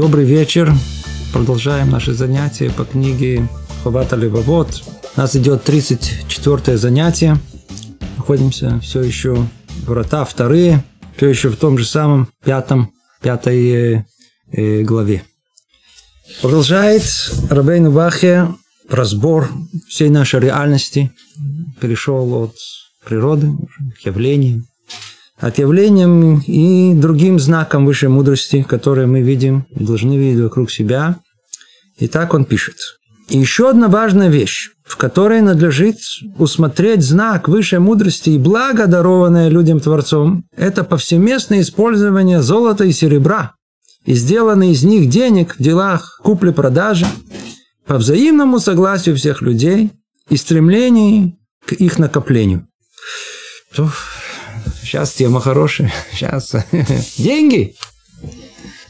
Добрый вечер. Продолжаем наши занятия по книге Хавата Левовод. У нас идет 34 занятие. Находимся все еще врата вторые, все еще в том же самом пятом, пятой э, э, главе. Продолжает Рабейну Бахе разбор всей нашей реальности. Перешел от природы к явлениям, от явлениям и другим знакам высшей мудрости, которые мы видим должны видеть вокруг себя. И так он пишет. И еще одна важная вещь, в которой надлежит усмотреть знак высшей мудрости и благо, дарованное людям Творцом, это повсеместное использование золота и серебра и сделанные из них денег в делах купли-продажи по взаимному согласию всех людей и стремлении к их накоплению. Сейчас тема хорошая. Сейчас деньги.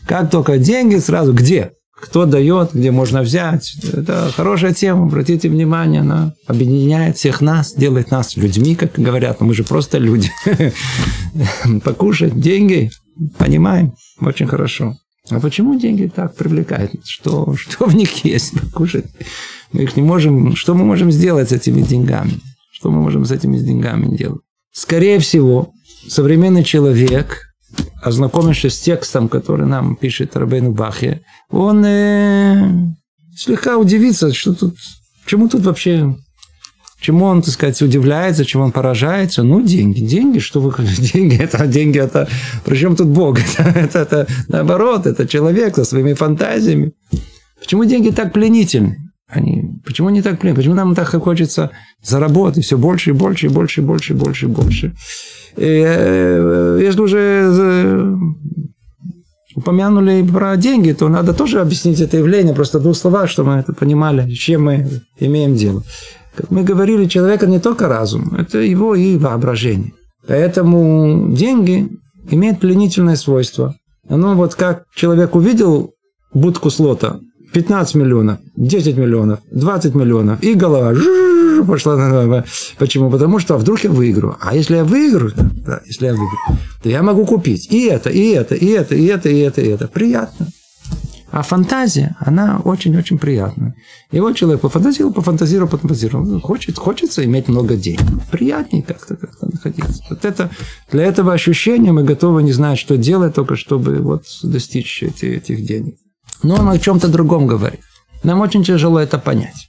Как только деньги, сразу где? Кто дает, где можно взять. Это хорошая тема. Обратите внимание, она объединяет всех нас, делает нас людьми, как говорят. Мы же просто люди. Покушать деньги, понимаем, очень хорошо. А почему деньги так привлекают? Что, что в них есть? Покушать. Мы их не можем... Что мы можем сделать с этими деньгами? Что мы можем с этими деньгами делать? Скорее всего, современный человек, ознакомившись с текстом, который нам пишет Рабейну Бахе, он э, слегка удивится, что тут, чему тут вообще, чему он, так сказать, удивляется, чему он поражается. Ну, деньги, деньги, что вы деньги, это деньги, это, причем тут Бог, это, это, это наоборот, это человек со своими фантазиями. Почему деньги так пленительны? Они, почему они так пленительны? Почему нам так хочется заработать все больше и больше и больше и больше и больше и больше? Э, если уже упомянули про деньги, то надо тоже объяснить это явление, просто в двух словах, чтобы мы это понимали, с чем мы имеем дело. Как мы говорили, человека не только разум, это его и воображение. Поэтому деньги имеют пленительное свойство. Оно вот как человек увидел будку слота, 15 миллионов, 10 миллионов, 20 миллионов, и голова пошла. Почему? Потому что а вдруг я выиграю. А если я выиграю, да, если я выиграю, то я могу купить и это, и это, и это, и это, и это, и это. Приятно. А фантазия, она очень-очень приятная. И вот человек пофантазировал, пофантазировал, пофантазировал. Хочет, хочется иметь много денег. Приятнее как-то как находиться. Вот это, для этого ощущения мы готовы не знать, что делать, только чтобы вот достичь эти, этих денег. Но он о чем-то другом говорит. Нам очень тяжело это понять.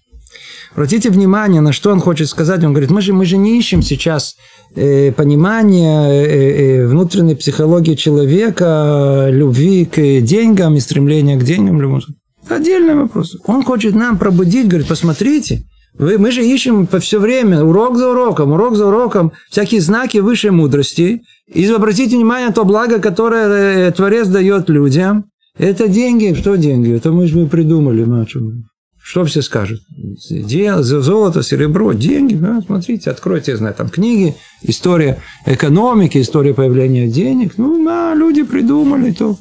Обратите внимание, на что он хочет сказать. Он говорит, мы же, мы же не ищем сейчас э, понимания э, э, внутренней психологии человека, любви к деньгам и стремления к деньгам. Это отдельный вопрос. Он хочет нам пробудить, говорит, посмотрите, вы, мы же ищем по все время, урок за уроком, урок за уроком, всякие знаки высшей мудрости. И обратите внимание на то благо, которое э, Творец дает людям. Это деньги. Что деньги? Это мы же придумали. Ну, что все скажут? Золото, серебро, деньги. Да, смотрите, откройте, я знаю, там книги, история экономики, история появления денег. Ну, да, люди придумали то.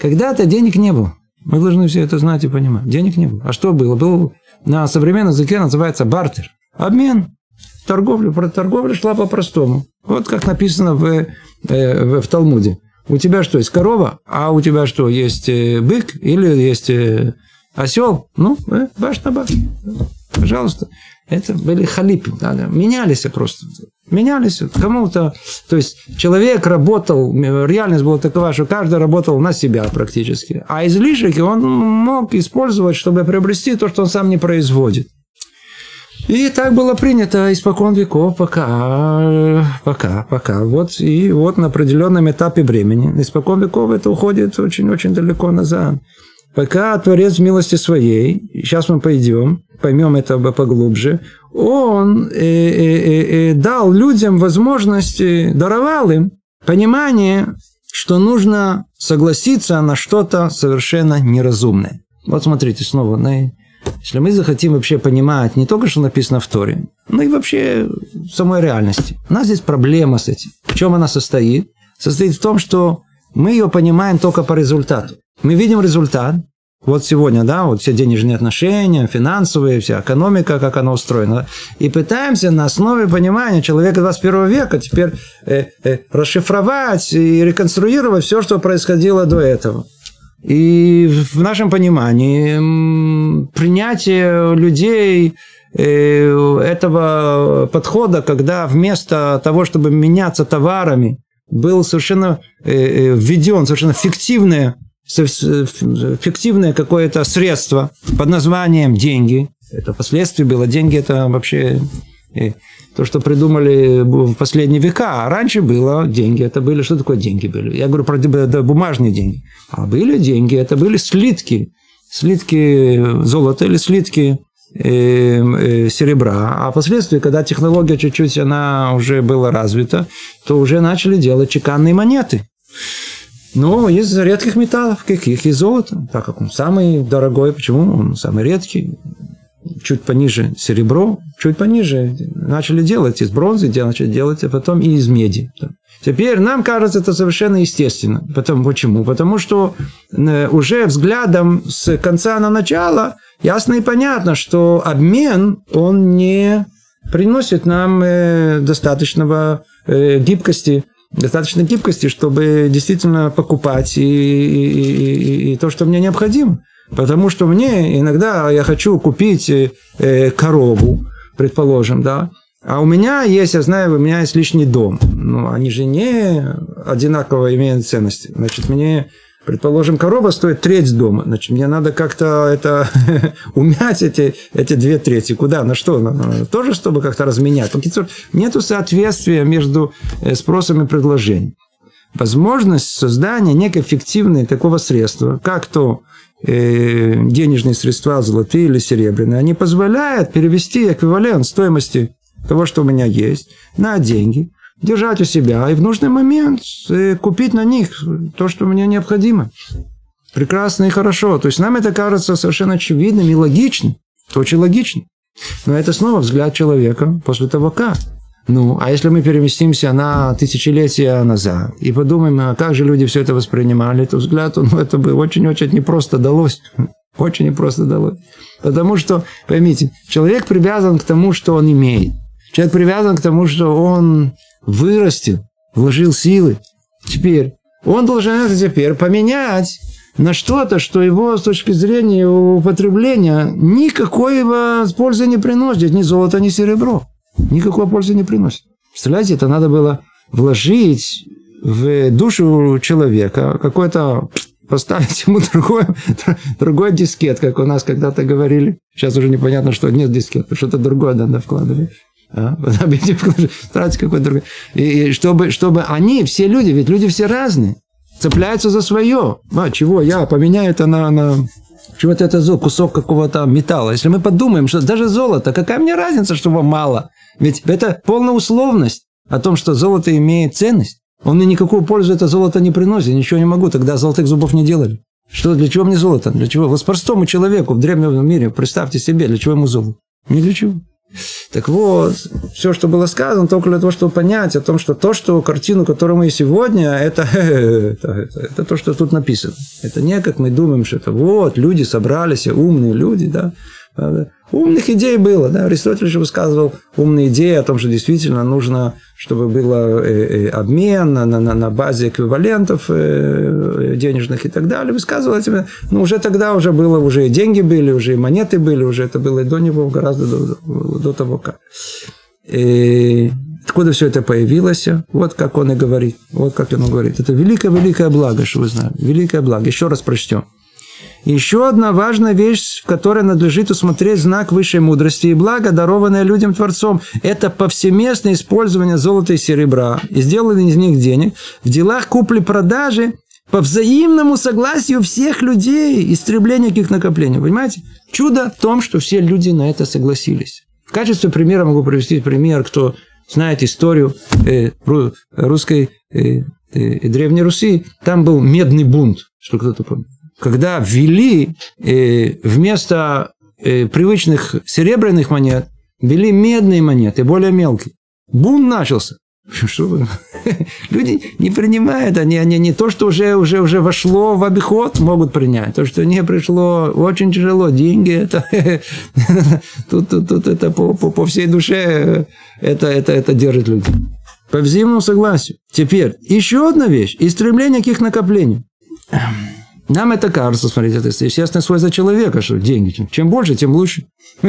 Когда-то денег не было. Мы должны все это знать и понимать. Денег не было. А что было? Был на современном языке называется бартер. Обмен. Торговля. Торговля шла по-простому. Вот как написано в, э, в, в Талмуде. У тебя что, есть корова, а у тебя что, есть э, бык или есть э, осел? Ну, баш на баш. Пожалуйста. Это были халипы. Да, Менялись просто. Менялись. Кому-то... То есть, человек работал... Реальность была такова, что каждый работал на себя практически. А излишки он мог использовать, чтобы приобрести то, что он сам не производит. И так было принято испокон веков, пока, пока, пока. Вот, и вот на определенном этапе времени, испокон веков это уходит очень-очень далеко назад. Пока Творец в милости своей, сейчас мы пойдем, поймем это поглубже, он э, э, э, э дал людям возможность, даровал им понимание, что нужно согласиться на что-то совершенно неразумное. Вот смотрите, снова на если мы захотим вообще понимать не только, что написано в Торе, но и вообще в самой реальности. У нас здесь проблема с этим. В чем она состоит? Состоит в том, что мы ее понимаем только по результату. Мы видим результат, вот сегодня, да, вот все денежные отношения, финансовые, вся экономика, как она устроена. И пытаемся на основе понимания человека 21 века теперь э, э, расшифровать и реконструировать все, что происходило до этого. И в нашем понимании принятие людей э, этого подхода, когда вместо того, чтобы меняться товарами, был совершенно э, э, введен совершенно фиктивное, фиктивное какое-то средство под названием деньги. Это впоследствии было. Деньги это вообще то, что придумали в последние века. А раньше было деньги. Это были... Что такое деньги были? Я говорю про бумажные деньги. А были деньги. Это были слитки. Слитки золота или слитки э, э, серебра. А впоследствии, когда технология чуть-чуть она уже была развита, то уже начали делать чеканные монеты. Но из редких металлов, каких и золото, так как он самый дорогой. Почему? Он самый редкий чуть пониже серебро, чуть пониже начали делать из бронзы, начали делать, а потом и из меди. Теперь нам кажется это совершенно естественно. Потом, почему? Потому что э, уже взглядом с конца на начало ясно и понятно, что обмен, он не приносит нам э, достаточного э, гибкости, достаточно гибкости, чтобы действительно покупать и, и, и, и то, что мне необходимо. Потому что мне иногда я хочу купить э, корову, предположим, да, а у меня есть, я знаю, у меня есть лишний дом. Но они же не одинаково имеют ценности. Значит, мне, предположим, корова стоит треть дома. Значит, мне надо как-то это умять эти, эти две трети. Куда? На что? На, на, тоже, чтобы как-то разменять. Нету соответствия между э, спросом и предложением. Возможность создания некой фиктивной такого средства, как то Э, денежные средства, золотые или серебряные, они позволяют перевести эквивалент стоимости того, что у меня есть, на деньги, держать у себя и в нужный момент э, купить на них то, что мне необходимо. Прекрасно и хорошо. То есть нам это кажется совершенно очевидным и логичным. Это очень логично. Но это снова взгляд человека после того, как. Ну, а если мы переместимся на тысячелетия назад и подумаем, а как же люди все это воспринимали, то взгляд, ну, это бы очень-очень непросто далось. Очень непросто далось. Потому что, поймите, человек привязан к тому, что он имеет. Человек привязан к тому, что он вырастил, вложил силы. Теперь он должен это теперь поменять на что-то, что его с точки зрения употребления никакой пользы не приносит, ни золото, ни серебро никакой пользы не приносит. Представляете, это надо было вложить в душу человека какой-то поставить ему другой, другой дискет, как у нас когда-то говорили. Сейчас уже непонятно, что нет дискет, что-то другое надо вкладывать. А? Стараться какой-то другой. И, и чтобы, чтобы они, все люди, ведь люди все разные, цепляются за свое. А, чего я поменяю это на, на почему это кусок какого-то металла. Если мы подумаем, что даже золото, какая мне разница, что его мало? Ведь это полная условность о том, что золото имеет ценность. Он мне никакую пользу это золото не приносит, ничего не могу, тогда золотых зубов не делали. Что, для чего мне золото? Для чего? Вот простому человеку в древнем мире, представьте себе, для чего ему золото? Не для чего. Так вот, все, что было сказано, только для того, чтобы понять о том, что то, что картину, которую мы сегодня, это, это, это, это то, что тут написано. Это не как мы думаем, что это вот, люди собрались, умные люди, да, Умных идей было. Да? Аристотель же высказывал умные идеи о том, что действительно нужно, чтобы был э, э, обмен на, на, на базе эквивалентов э, денежных и так далее. Высказывал этим. Но уже тогда уже было, уже и деньги были, уже и монеты были, уже это было и до него, гораздо до, до того, как. И откуда все это появилось? Вот как он и говорит. Вот как он говорит. Это великое-великое благо, что вы знаете. Великое благо. Еще раз прочтем. Еще одна важная вещь, в которой надлежит усмотреть знак высшей мудрости и блага, дарованное людям Творцом, это повсеместное использование золота и серебра и сделанное из них денег в делах купли-продажи по взаимному согласию всех людей, истребление их накоплений. Понимаете? Чудо в том, что все люди на это согласились. В качестве примера могу привести пример, кто знает историю э, русской э, э, Древней Руси. Там был медный бунт, что кто-то помнит когда ввели э, вместо э, привычных серебряных монет, ввели медные монеты, более мелкие. Бум начался. Что Люди не принимают, они, они не то, что уже, уже, уже вошло в обиход, могут принять. То, что не пришло, очень тяжело. Деньги, это тут, тут, тут это по, по, по всей душе это, это, это держит людей. По взаимному согласию. Теперь, еще одна вещь. Истребление к их накоплению. Нам это кажется, смотрите, это естественное свойство человека, что деньги. Чем больше, тем лучше.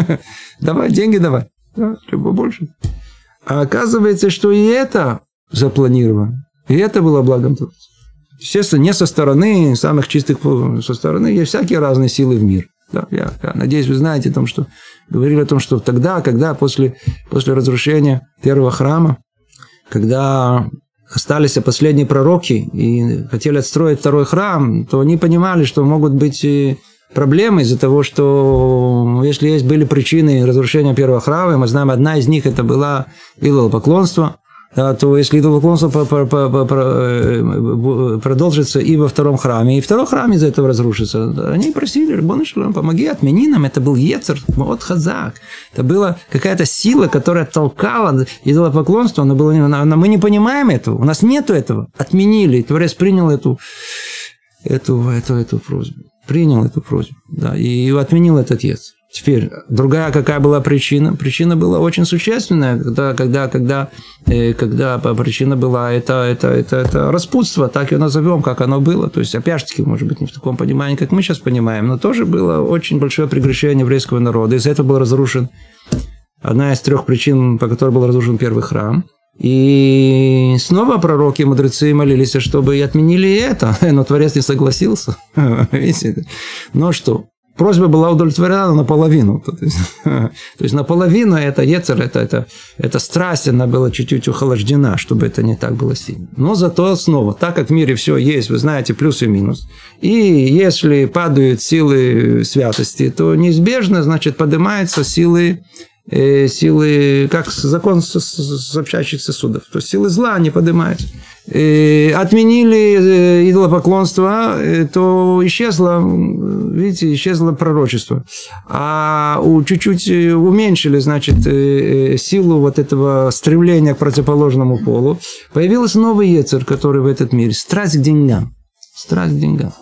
Давай, деньги давай. Да, чем побольше. А оказывается, что и это запланировано. И это было благом Естественно, не со стороны самых чистых, со стороны есть всякие разные силы в мир. Да, я, я надеюсь, вы знаете о том, что говорили о том, что тогда, когда после, после разрушения первого храма, когда остались последние пророки и хотели отстроить второй храм, то они понимали, что могут быть проблемы из-за того, что если есть были причины разрушения первого храма, мы знаем, одна из них это была идолопоклонство, то если идолопоклонство э, продолжится и во втором храме, и второй храм из-за этого разрушится, они просили, Рабон Шалам, помоги, отмени нам, это был Ецер, вот Хазак. Это была какая-то сила, которая толкала идолопоклонство, но, было, но мы не понимаем этого, у нас нету этого. Отменили, и Творец принял эту, эту, эту, эту просьбу. Принял эту просьбу, да, и отменил этот Ецер. Теперь, другая какая была причина? Причина была очень существенная, когда, когда, когда, э, когда причина была это, это, это, это распутство, так ее назовем, как оно было. То есть, опять же таки, может быть, не в таком понимании, как мы сейчас понимаем, но тоже было очень большое прегрешение еврейского народа. Из-за этого был разрушен одна из трех причин, по которой был разрушен первый храм. И снова пророки и мудрецы молились, чтобы и отменили это, но Творец не согласился. Видите? Ну что, просьба была удовлетворена наполовину. То есть, то есть наполовину это ецер, это, это, это страсть, она была чуть-чуть охлаждена, чтобы это не так было сильно. Но зато снова, так как в мире все есть, вы знаете, плюс и минус. И если падают силы святости, то неизбежно, значит, поднимаются силы э, силы, как закон сообщающих сосудов. То есть силы зла не поднимаются. Э, отменили э, идолопоклонство, э, то исчезло, видите, исчезло пророчество. А чуть-чуть уменьшили, значит, силу вот этого стремления к противоположному полу. Появился новый Ецер, который в этот мир. Страсть к деньгам. Страсть к деньгам.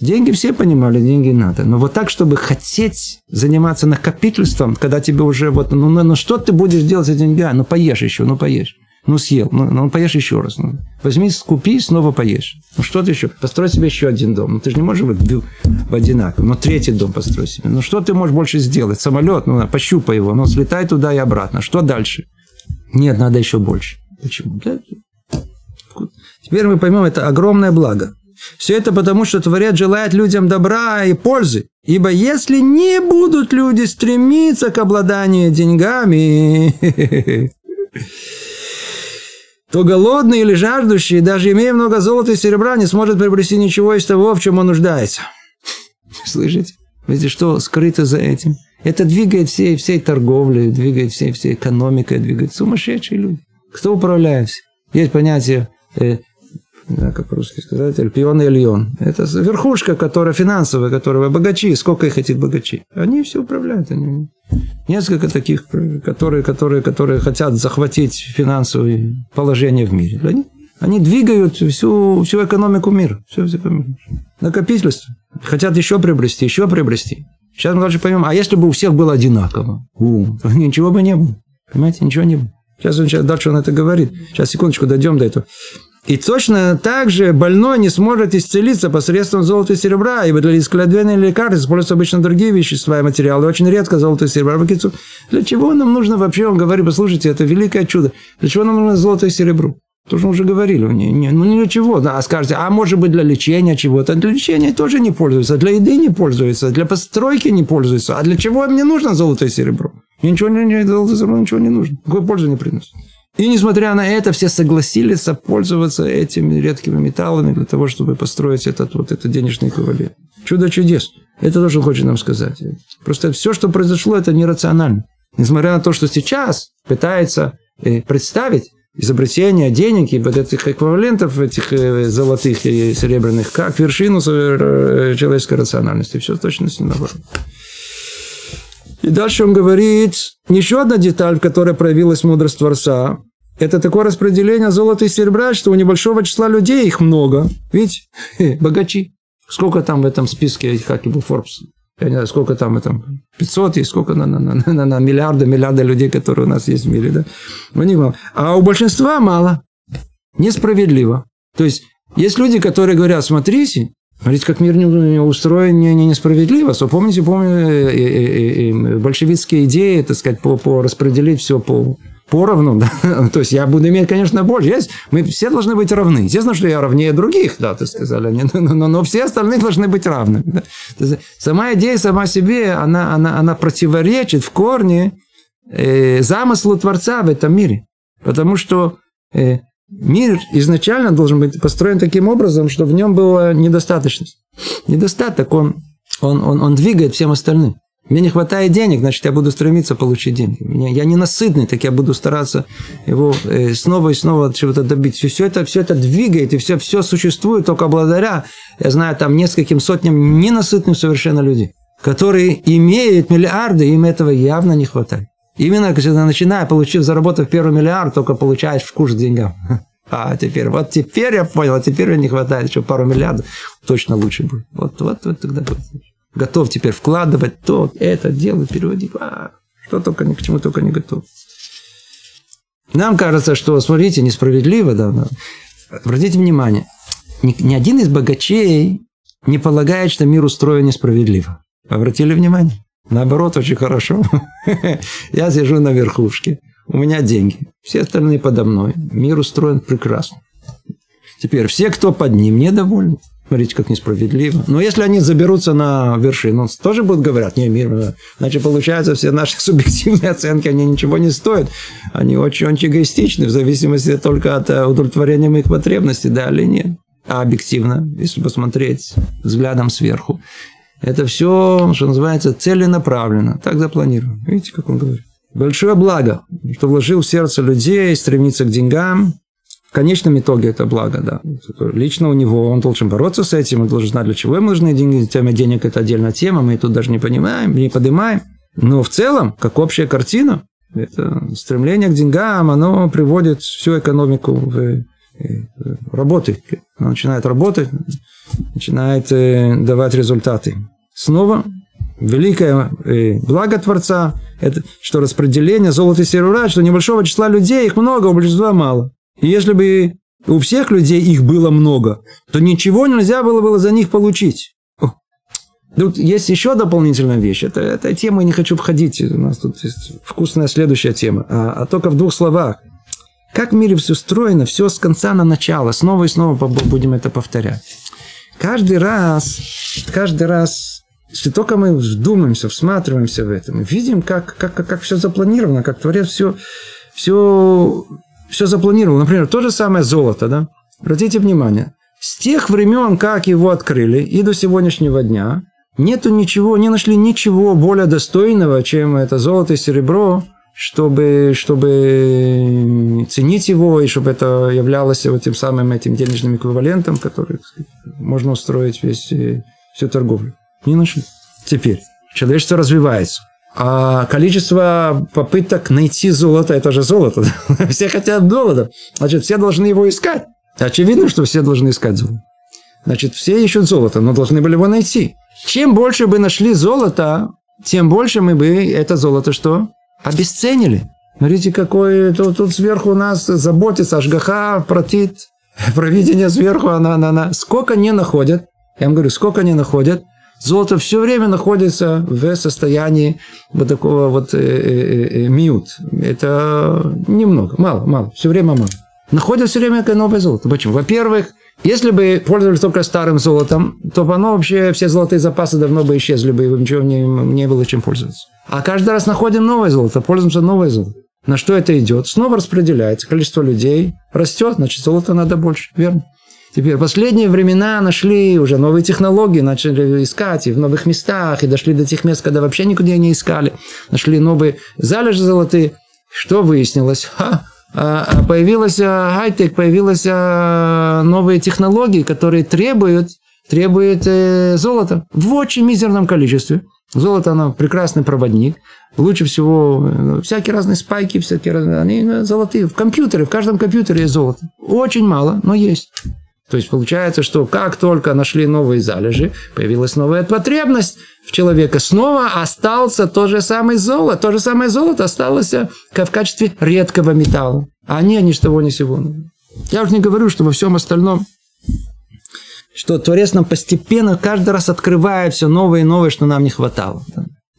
Деньги все понимали, деньги надо. Но вот так, чтобы хотеть заниматься накопительством, когда тебе уже вот, ну, ну, ну что ты будешь делать с деньгами? Ну, поешь еще, ну, поешь. Ну, съел. Ну, ну поешь еще раз. Ну, возьми, купи, снова поешь. Ну, что ты еще? Построй себе еще один дом. Ну, ты же не можешь в, в одинаково. Ну, третий дом построй себе. Ну, что ты можешь больше сделать? Самолет, ну, пощупай его. Ну, слетай туда и обратно. Что дальше? Нет, надо еще больше. Почему? Теперь мы поймем, это огромное благо. Все это потому, что Творец желает людям добра и пользы. Ибо если не будут люди стремиться к обладанию деньгами, то голодный или жаждущий, даже имея много золота и серебра, не сможет приобрести ничего из того, в чем он нуждается. Слышите? Видите, что скрыто за этим? Это двигает всей, всей торговлей, двигает всей, всей экономикой, двигает сумасшедшие люди. Кто управляет? Есть понятие э, да, как по-русски сказать, Альпион и Эльон. Это верхушка, которая финансовая, которая богачи. Сколько их этих богачей? Они все управляют. Они... Несколько таких, которые, которые, которые хотят захватить финансовое положение в мире. Они, они двигают всю, всю экономику мира. Все, все, накопительство. Хотят еще приобрести, еще приобрести. Сейчас мы даже поймем, а если бы у всех было одинаково, у, ничего бы не было. Понимаете, ничего не было. Сейчас он сейчас, дальше он это говорит. Сейчас, секундочку, дойдем до этого. И точно так же больной не сможет исцелиться посредством золота и серебра, ибо для исследования лекарств используются обычно другие вещества и материалы. Очень редко золото и серебро. Для чего нам нужно вообще, он говорит, послушайте, это великое чудо. Для чего нам нужно золото и серебро? То, что мы уже говорили, не, не, ну не для чего. Да, скажете, а может быть для лечения чего-то. Для лечения тоже не пользуется, для еды не пользуется, для постройки не пользуется. А для чего мне нужно золото и серебро? Мне ничего не, золото и серебро ничего не нужно. Какой пользы не приносит? И несмотря на это, все согласились пользоваться этими редкими металлами для того, чтобы построить этот вот этот денежный эквивалент. Чудо чудес. Это тоже хочет нам сказать. Просто все, что произошло, это нерационально. Несмотря на то, что сейчас пытается э, представить изобретение денег и вот этих эквивалентов, этих э, золотых и серебряных, как вершину э, человеческой рациональности. Все точно не наоборот. И дальше он говорит, еще одна деталь, в которой проявилась мудрость Творца, это такое распределение золота и серебра, что у небольшого числа людей их много. Видите? Богачи. Сколько там в этом списке, как его Forbes? Я не знаю, сколько там это, 500 и сколько на, на, на, на, на миллиарды, миллиарды людей, которые у нас есть в мире. Да? У них мало. А у большинства мало. Несправедливо. То есть, есть люди, которые говорят, смотрите, Смотрите, как мир устроен не, не несправедливо. So, помните, помните большевистские идеи, так сказать, по, по распределить все по поровну, да? то есть я буду иметь, конечно, больше. Есть, мы все должны быть равны. Естественно, что я равнее других, да, ты сказали, но, но, но все остальные должны быть равны. Да? Сама идея сама себе, она, она, она противоречит в корне э, замыслу Творца в этом мире. Потому что э, мир изначально должен быть построен таким образом, что в нем была недостаточность. Недостаток, он, он, он, он двигает всем остальным. Мне не хватает денег, значит, я буду стремиться получить деньги. Я не насытный, так я буду стараться его э, снова и снова чего-то добить. Все это, все это двигает, и все, все существует только благодаря, я знаю, там нескольким сотням ненасытных совершенно людей, которые имеют миллиарды, им этого явно не хватает. Именно когда начиная, получив, заработав первый миллиард, только получаешь вкус к деньгам. А теперь, вот теперь я понял, а теперь мне не хватает еще пару миллиардов, точно лучше будет. Вот, вот, вот тогда будет готов теперь вкладывать то, это, делать, переводить. А, что только, ни к чему только не готов. Нам кажется, что, смотрите, несправедливо, да, да. Обратите внимание, ни, ни один из богачей не полагает, что мир устроен несправедливо. Обратили внимание? Наоборот, очень хорошо. Я сижу на верхушке, у меня деньги, все остальные подо мной. Мир устроен прекрасно. Теперь все, кто под ним, недовольны. Смотрите, как несправедливо. Но если они заберутся на вершину, тоже будут говорить, не, мир, значит, получается, все наши субъективные оценки, они ничего не стоят. Они очень-очень эгоистичны, в зависимости только от э, удовлетворения моих потребностей, да или нет. А объективно, если посмотреть взглядом сверху, это все, что называется, целенаправленно. Так запланировано. Видите, как он говорит? Большое благо, что вложил в сердце людей, стремиться к деньгам, в конечном итоге это благо, да. Лично у него он должен бороться с этим, он должен знать, для чего ему нужны деньги. Тема денег – это отдельная тема, мы тут даже не понимаем, не поднимаем. Но в целом, как общая картина, это стремление к деньгам, оно приводит всю экономику в э, работы. Она начинает работать, начинает э, давать результаты. Снова великое э, благо Творца, это что распределение золота и серебра, что небольшого числа людей, их много, у большинства мало. Если бы у всех людей их было много, то ничего нельзя было бы за них получить. Тут есть еще дополнительная вещь. Это, эта тема я не хочу входить. У нас тут есть вкусная следующая тема. А, а только в двух словах. Как в мире все устроено, все с конца на начало. Снова и снова будем это повторять. Каждый раз, каждый раз, если только мы вдумаемся, всматриваемся в это, мы видим, как, как, как, как все запланировано, как Творец все, все все запланировал. Например, то же самое золото, да? Обратите внимание, с тех времен, как его открыли, и до сегодняшнего дня, нету ничего, не нашли ничего более достойного, чем это золото и серебро, чтобы, чтобы ценить его, и чтобы это являлось вот тем самым этим денежным эквивалентом, который сказать, можно устроить весь, э, всю торговлю. Не нашли. Теперь человечество развивается. А количество попыток найти золото – это же золото. все хотят золота. Значит, все должны его искать. Очевидно, что все должны искать золото. Значит, все ищут золото, но должны были его найти. Чем больше бы нашли золото, тем больше мы бы это золото что? Обесценили. Смотрите, какой тут, тут сверху у нас заботится Ашгаха, протит, провидение сверху, она, она, она. Сколько не находят, я вам говорю, сколько не находят, Золото все время находится в состоянии вот такого вот э, э, э, мьют. Это немного, мало, мало, все время мало. Находят все время новое золото. Почему? Во-первых, если бы пользовались только старым золотом, то оно вообще, все золотые запасы давно бы исчезли бы, и ничего не, не было чем пользоваться. А каждый раз находим новое золото, пользуемся новое золото. На что это идет? Снова распределяется. Количество людей растет, значит, золота надо больше. Верно? Теперь в последние времена нашли уже новые технологии, начали искать и в новых местах, и дошли до тех мест, когда вообще никуда не искали. Нашли новые залежи золотые. Что выяснилось? Ха, а, а появилась хай-тек, появились новые технологии, которые требуют, требуют э, золота в очень мизерном количестве. Золото, оно прекрасный проводник. Лучше всего э, всякие разные спайки, всякие разные, они э, золотые. В компьютере, в каждом компьютере есть золото. Очень мало, но есть. То есть получается, что как только нашли новые залежи, появилась новая потребность в человека, снова остался то же самое золото. То же самое золото осталось э, в качестве редкого металла. А не ни с того ни сего. Я уже не говорю, что во всем остальном что Творец нам постепенно каждый раз открывает все новое и новое, что нам не хватало.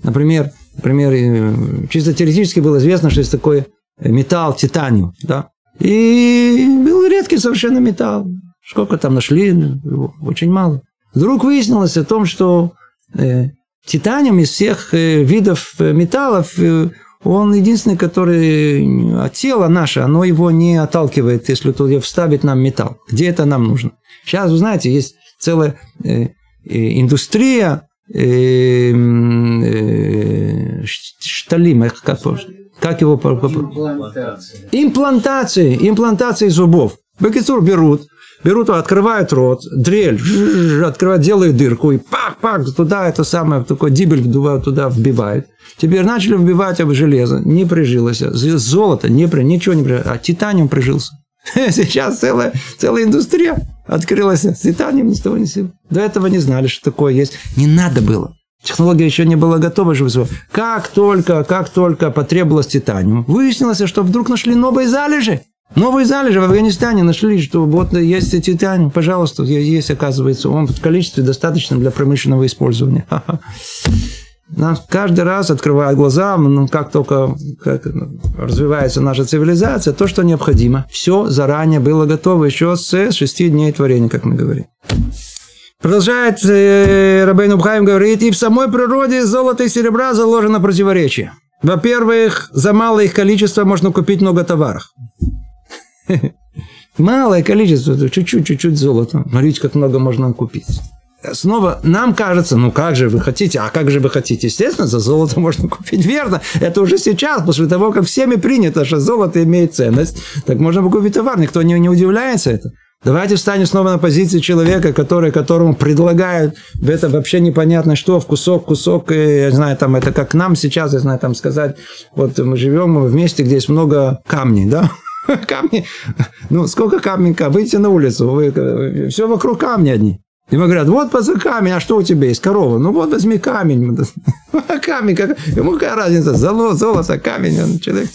Например, например э, чисто теоретически было известно, что есть такой металл титаниум. Да? И был редкий совершенно металл. Сколько там нашли? Очень мало. Вдруг выяснилось о том, что э, титаниум из всех э, видов э, металлов, э, он единственный, который от тела наше, оно его не отталкивает, если туда вставить нам металл. Где это нам нужно? Сейчас, вы знаете, есть целая э, э, индустрия э, э, шталим, как, как его... Имплантация. Имплантации, имплантации зубов. Бекицур берут, берут, открывают рот, дрель, открывают, делают дырку, и пак-пак, туда это самое, такой дибель туда вбивает. Теперь начали вбивать об железо, не прижилось. Золото, не при, ничего не прижилось, а титаниум прижился. Сейчас целая, целая индустрия открылась с титанием ни с того ни с. До этого не знали, что такое есть. Не надо было. Технология еще не была готова, чтобы. Как только, как только потребовалось титаниум, выяснилось, что вдруг нашли новые залежи. Новые залежи в Афганистане нашли, что вот есть титаниум, пожалуйста, есть, оказывается, он в количестве достаточно для промышленного использования. Нам каждый раз открывают глаза, ну, как только как развивается наша цивилизация, то, что необходимо. Все заранее было готово еще с шести дней творения, как мы говорим. Продолжает э, Рабейн Убхайм говорит, и в самой природе золото и серебра заложено противоречие. Во-первых, за малое их количество можно купить много товаров. Малое количество, чуть-чуть, чуть-чуть золота. Смотрите, как много можно купить. Снова нам кажется, ну как же вы хотите, а как же вы хотите? Естественно, за золото можно купить. Верно, это уже сейчас, после того, как всеми принято, что золото имеет ценность, так можно купить товар. Никто не, не удивляется это. Давайте встанем снова на позицию человека, который, которому предлагают это вообще непонятно что, в кусок, кусок, я знаю, там это как нам сейчас, я знаю, там сказать, вот мы живем в месте, где есть много камней, да, камни, ну сколько каменька, выйти на улицу, вы, все вокруг камни одни. Ему говорят, вот позы камень, а что у тебя есть? Корова. Ну вот возьми камень. камень, как... ему какая разница? Золото, золото, камень. Он человек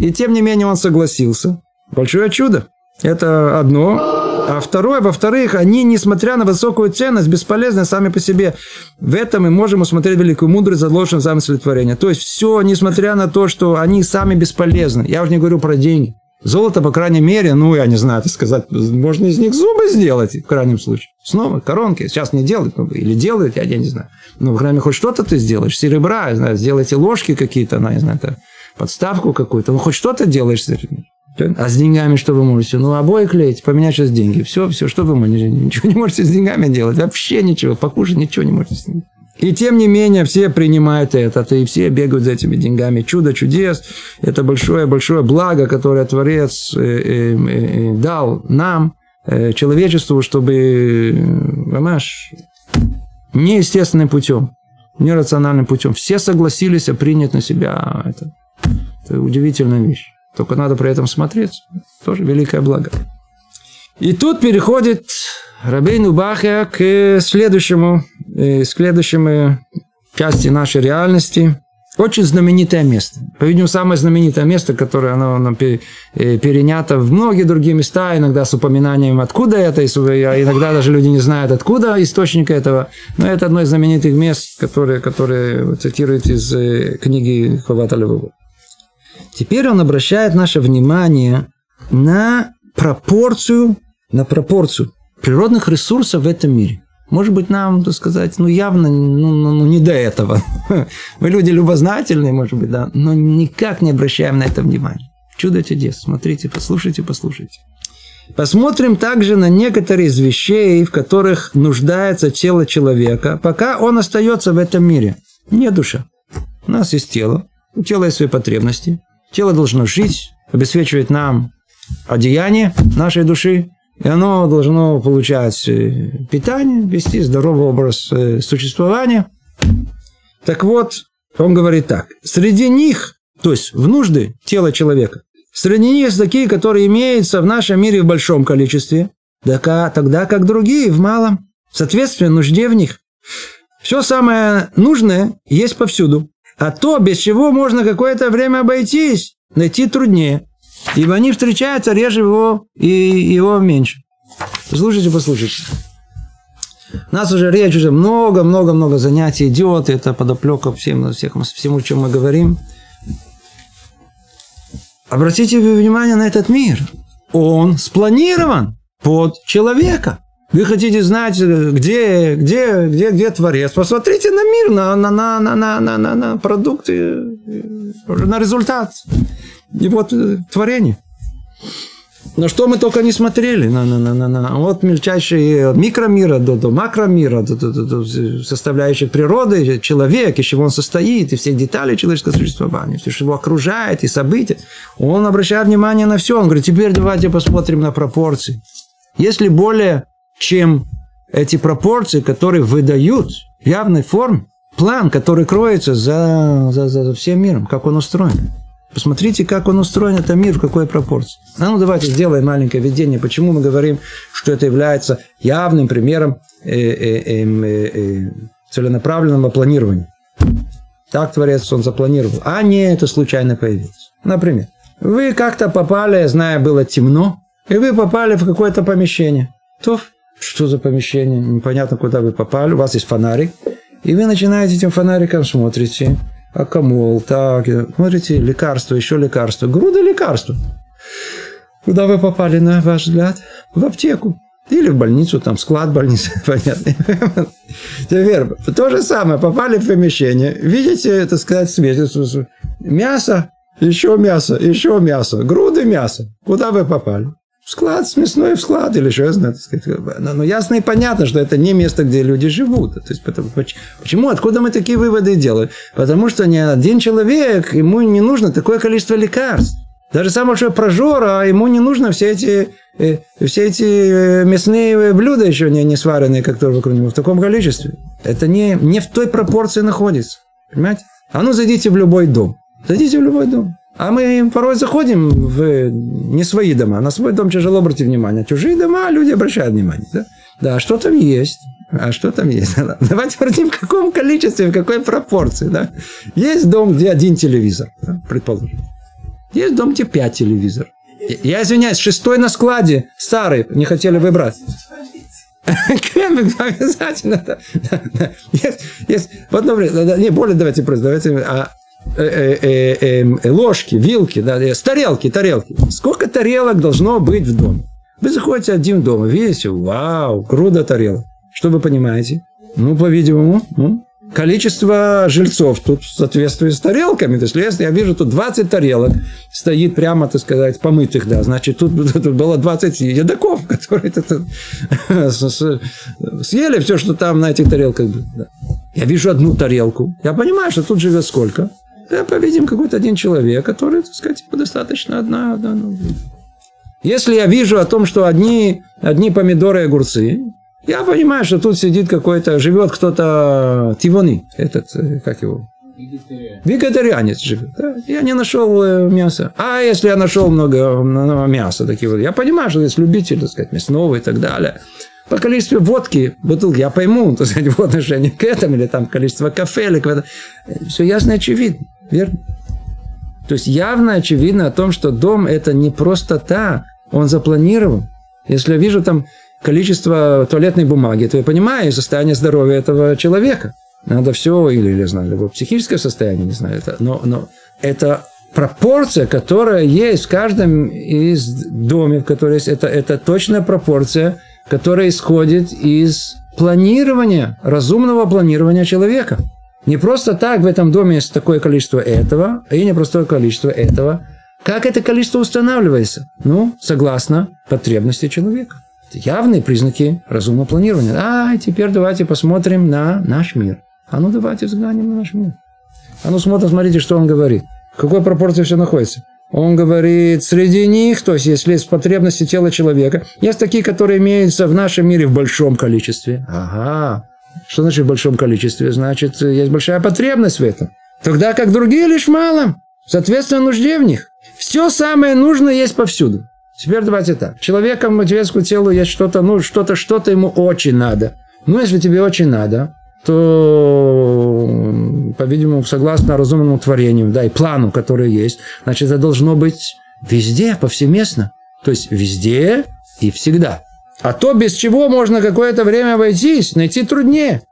И тем не менее он согласился. Большое чудо. Это одно. А второе, во-вторых, они, несмотря на высокую ценность, бесполезны сами по себе. В этом мы можем усмотреть великую мудрость, заложенную в замысле творения. То есть, все, несмотря на то, что они сами бесполезны. Я уже не говорю про деньги. Золото, по крайней мере, ну, я не знаю, это сказать, можно из них зубы сделать, в крайнем случае. Снова коронки. Сейчас не делают, ну, или делают, я, я не знаю. Ну, в крайней мере, хоть что-то ты сделаешь. Серебра, я знаю, сделайте ложки какие-то, ну, я знаю, это, подставку какую-то. Ну, хоть что-то делаешь. А с деньгами что вы можете? Ну, обои клеить, поменять сейчас деньги. Все, все, что вы можете? Ничего не можете с деньгами делать. Вообще ничего. Покушать ничего не можете с ними. И тем не менее, все принимают это, и все бегают за этими деньгами. Чудо чудес – это большое-большое благо, которое Творец э, э, э, дал нам, человечеству, чтобы, понимаешь, неестественным путем, нерациональным путем. Все согласились принять на себя это. Это удивительная вещь. Только надо при этом смотреть. Тоже великое благо. И тут переходит Рабейну Бахя к следующему, к следующему части нашей реальности. Очень знаменитое место. По-видимому, самое знаменитое место, которое оно, оно э, перенято в многие другие места, иногда с упоминанием, откуда это, а иногда даже люди не знают, откуда источник этого. Но это одно из знаменитых мест, которые, которые цитируют из э, книги Хавата Левова. Теперь он обращает наше внимание на пропорцию, на пропорцию природных ресурсов в этом мире. Может быть, нам, так сказать, ну, явно ну, ну, ну, не до этого. Мы люди любознательные, может быть, да, но никак не обращаем на это внимания. Чудо чудес. Смотрите, послушайте, послушайте. Посмотрим также на некоторые из вещей, в которых нуждается тело человека, пока он остается в этом мире. Не душа. У нас есть тело. У тела есть свои потребности. Тело должно жить, обеспечивать нам одеяние нашей души, и оно должно получать э, питание, вести здоровый образ э, существования. Так вот, он говорит так. Среди них, то есть в нужды тела человека, среди них есть такие, которые имеются в нашем мире в большом количестве, тогда как другие в малом. Соответственно, нужде в них. Все самое нужное есть повсюду. А то, без чего можно какое-то время обойтись, найти труднее. Ибо они встречаются реже его и его меньше. Послушайте, послушайте. У нас уже речь уже много-много-много занятий идет, это подоплека всем, всех, всему, чем мы говорим. Обратите внимание на этот мир. Он спланирован под человека. Вы хотите знать, э, где, где, где, где Творец? Посмотрите на мир, на, на, на, на, на, на, на продукты, э, на результат. И вот э, творение. На что мы только не смотрели. На, на, на, на, на. Вот мельчайшие от микромира до, до макромира, до, до, до, до составляющей природы, человек, из чего он состоит, и все детали человеческого существования, все, что его окружает, и события. Он обращает внимание на все. Он говорит, теперь давайте посмотрим на пропорции. Если более чем эти пропорции, которые выдают в явной форме план, который кроется за, за, за всем миром, как он устроен. Посмотрите, как он устроен, это мир, в какой пропорции. А ну, давайте сделаем маленькое введение. Почему мы говорим, что это является явным примером э, э, эм, э, э, целенаправленного планирования. Так Творец он запланировал. А не это случайно появилось. Например, вы как-то попали, зная, было темно, и вы попали в какое-то помещение. То что за помещение? Непонятно, куда вы попали. У вас есть фонарик. И вы начинаете этим фонариком смотрите акамол, так, смотрите, лекарство, еще лекарство, груда лекарства. Куда вы попали, на ваш взгляд? В аптеку. Или в больницу, там склад больницы, понятно. Теперь, то же самое, попали в помещение, видите, это сказать, светит, мясо, еще мясо, еще мясо, груды мяса. Куда вы попали? В склад, с мясной в склад, или что я знаю, сказать. Но, но ясно и понятно, что это не место, где люди живут. То есть, потому, почему, откуда мы такие выводы делаем? Потому что ни один человек, ему не нужно такое количество лекарств. Даже самый большой прожор, а ему не нужно все эти, э, все эти э, мясные блюда еще не, не сваренные, которые вокруг него, в таком количестве. Это не, не в той пропорции находится. Понимаете? А ну, зайдите в любой дом. Зайдите в любой дом. А мы порой заходим в не свои дома. На свой дом тяжело обратить внимание. чужие дома люди обращают внимание. Да, да что там есть? А что там есть? Давайте обратим, в каком количестве, в какой пропорции. Да? Есть дом, где один телевизор, да, предположим. Есть дом, где пять телевизоров. Я извиняюсь, шестой на складе, старый, не хотели выбрать. Обязательно. Есть, есть, вот, например, не более давайте просто, давайте, а Э, э, э, эм, ложки, вилки, да, тарелки, тарелки. Сколько тарелок должно быть в доме? Вы заходите один в дом, видите, вау, круто тарелок. Что вы понимаете? Ну, по-видимому, ну, количество жильцов тут соответствует с тарелками. То есть, если я вижу, тут 20 тарелок стоит прямо, так сказать, помытых, да, значит, тут, тут было 20 едоков, которые съели все, что там на этих тарелках было. Я вижу одну тарелку. Я понимаю, что тут живет сколько? Да, повидим какой-то один человек, который, так сказать, типа, достаточно одна, одна ну, Если я вижу о том, что одни, одни помидоры и огурцы, я понимаю, что тут сидит какой-то, живет кто-то Тивони, этот, э, как его? Вегетарианец. Вегетарианец живет. Да? Я не нашел э, мяса. А если я нашел много, много мяса, такие вот, я понимаю, что есть любитель, так сказать, мясного и так далее по количеству водки, бутылки, я пойму, так сказать, в отношении к этому, или там количество кафе, или к Все ясно и очевидно. Верно? То есть явно очевидно о том, что дом это не просто так, он запланирован. Если я вижу там количество туалетной бумаги, то я понимаю состояние здоровья этого человека. Надо все, или, или знаю, либо психическое состояние, не знаю, это, но, но это пропорция, которая есть в каждом из домов, которые есть, это, это точная пропорция, которая исходит из планирования, разумного планирования человека. Не просто так в этом доме есть такое количество этого, и не простое количество этого. Как это количество устанавливается? Ну, согласно потребности человека. Это явные признаки разумного планирования. А, теперь давайте посмотрим на наш мир. А ну давайте взглянем на наш мир. А ну смотрим, смотрите, что он говорит. В какой пропорции все находится. Он говорит, среди них, то есть если есть потребности тела человека, есть такие, которые имеются в нашем мире в большом количестве. Ага, что значит в большом количестве? Значит, есть большая потребность в этом. Тогда как другие лишь в малом. Соответственно, нужде в них. Все самое нужное есть повсюду. Теперь давайте так. Человеком, человеческому телу есть что-то, ну, что-то, что-то ему очень надо. Ну, если тебе очень надо, то, по-видимому, согласно разумному творению, да, и плану, который есть, значит, это должно быть везде, повсеместно. То есть, везде и всегда. А то, без чего можно какое-то время обойтись, найти труднее.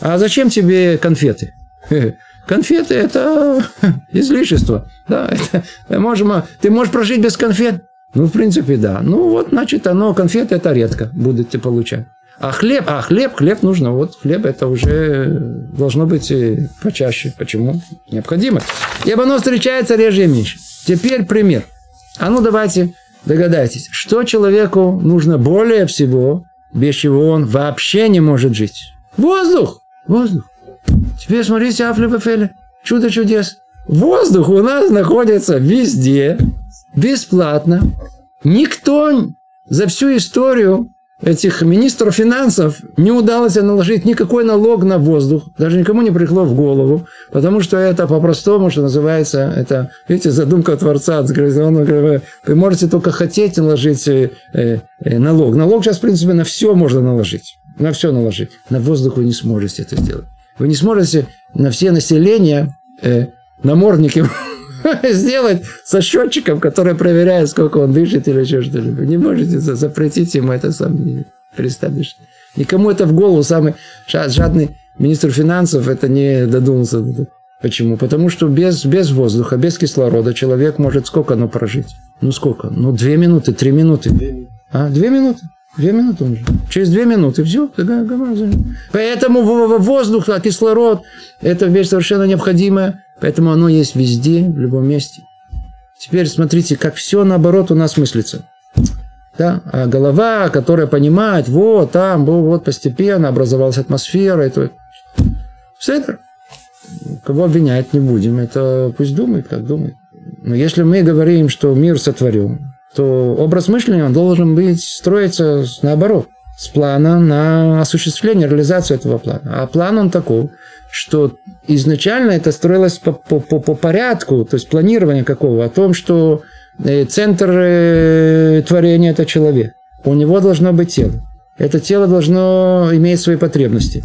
А зачем тебе конфеты? Конфеты – это излишество. Да, это, можем, ты можешь прожить без конфет? Ну, в принципе, да. Ну, вот, значит, оно, конфеты – это редко будете получать. А хлеб, а хлеб, хлеб нужно. Вот хлеб это уже должно быть э, почаще. Почему? Необходимо. Ибо оно встречается реже и меньше. Теперь пример. А ну давайте догадайтесь, что человеку нужно более всего, без чего он вообще не может жить. Воздух! Воздух. Теперь смотрите, Афли Бафели. Чудо чудес. Воздух у нас находится везде, бесплатно. Никто за всю историю этих министров финансов не удалось наложить никакой налог на воздух. Даже никому не пришло в голову. Потому что это по-простому, что называется, это, видите, задумка Творца. Вы можете только хотеть наложить э, э, налог. Налог сейчас, в принципе, на все можно наложить. На все наложить. На воздух вы не сможете это сделать. Вы не сможете на все населения э, намордники сделать со счетчиком, который проверяет, сколько он дышит или еще что-либо. Не можете запретить ему это сам. Представишь? Никому это в голову самый жадный министр финансов это не додумался. Почему? Потому что без, без воздуха, без кислорода человек может сколько ну прожить? Ну сколько? Ну две минуты, три минуты. А, две минуты. Две минуты уже. Через две минуты все. Поэтому воздух, а кислород – это вещь совершенно необходимая. Поэтому оно есть везде, в любом месте. Теперь смотрите, как все наоборот у нас мыслится. Да? А голова, которая понимает, вот там, вот постепенно образовалась атмосфера. Это... Это. Кого обвинять не будем, это пусть думает, как думает. Но если мы говорим, что мир сотворен, то образ мышления должен быть строиться наоборот, с плана на осуществление, реализацию этого плана. А план он такой, что изначально это строилось по, по, по, по порядку, то есть планирование какого, о том, что э, центр э, творения – это человек. У него должно быть тело. Это тело должно иметь свои потребности.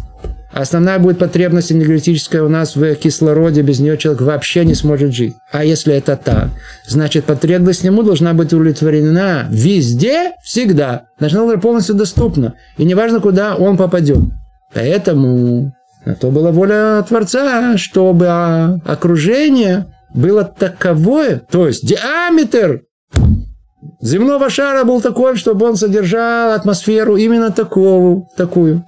Основная будет потребность энергетическая у нас в кислороде, без нее человек вообще не сможет жить. А если это так, значит потребность ему должна быть удовлетворена везде, всегда. Должна быть полностью доступна. И неважно, куда он попадет. Поэтому на то была воля Творца, чтобы окружение было таковое, то есть диаметр земного шара был такой, чтобы он содержал атмосферу именно такого, такую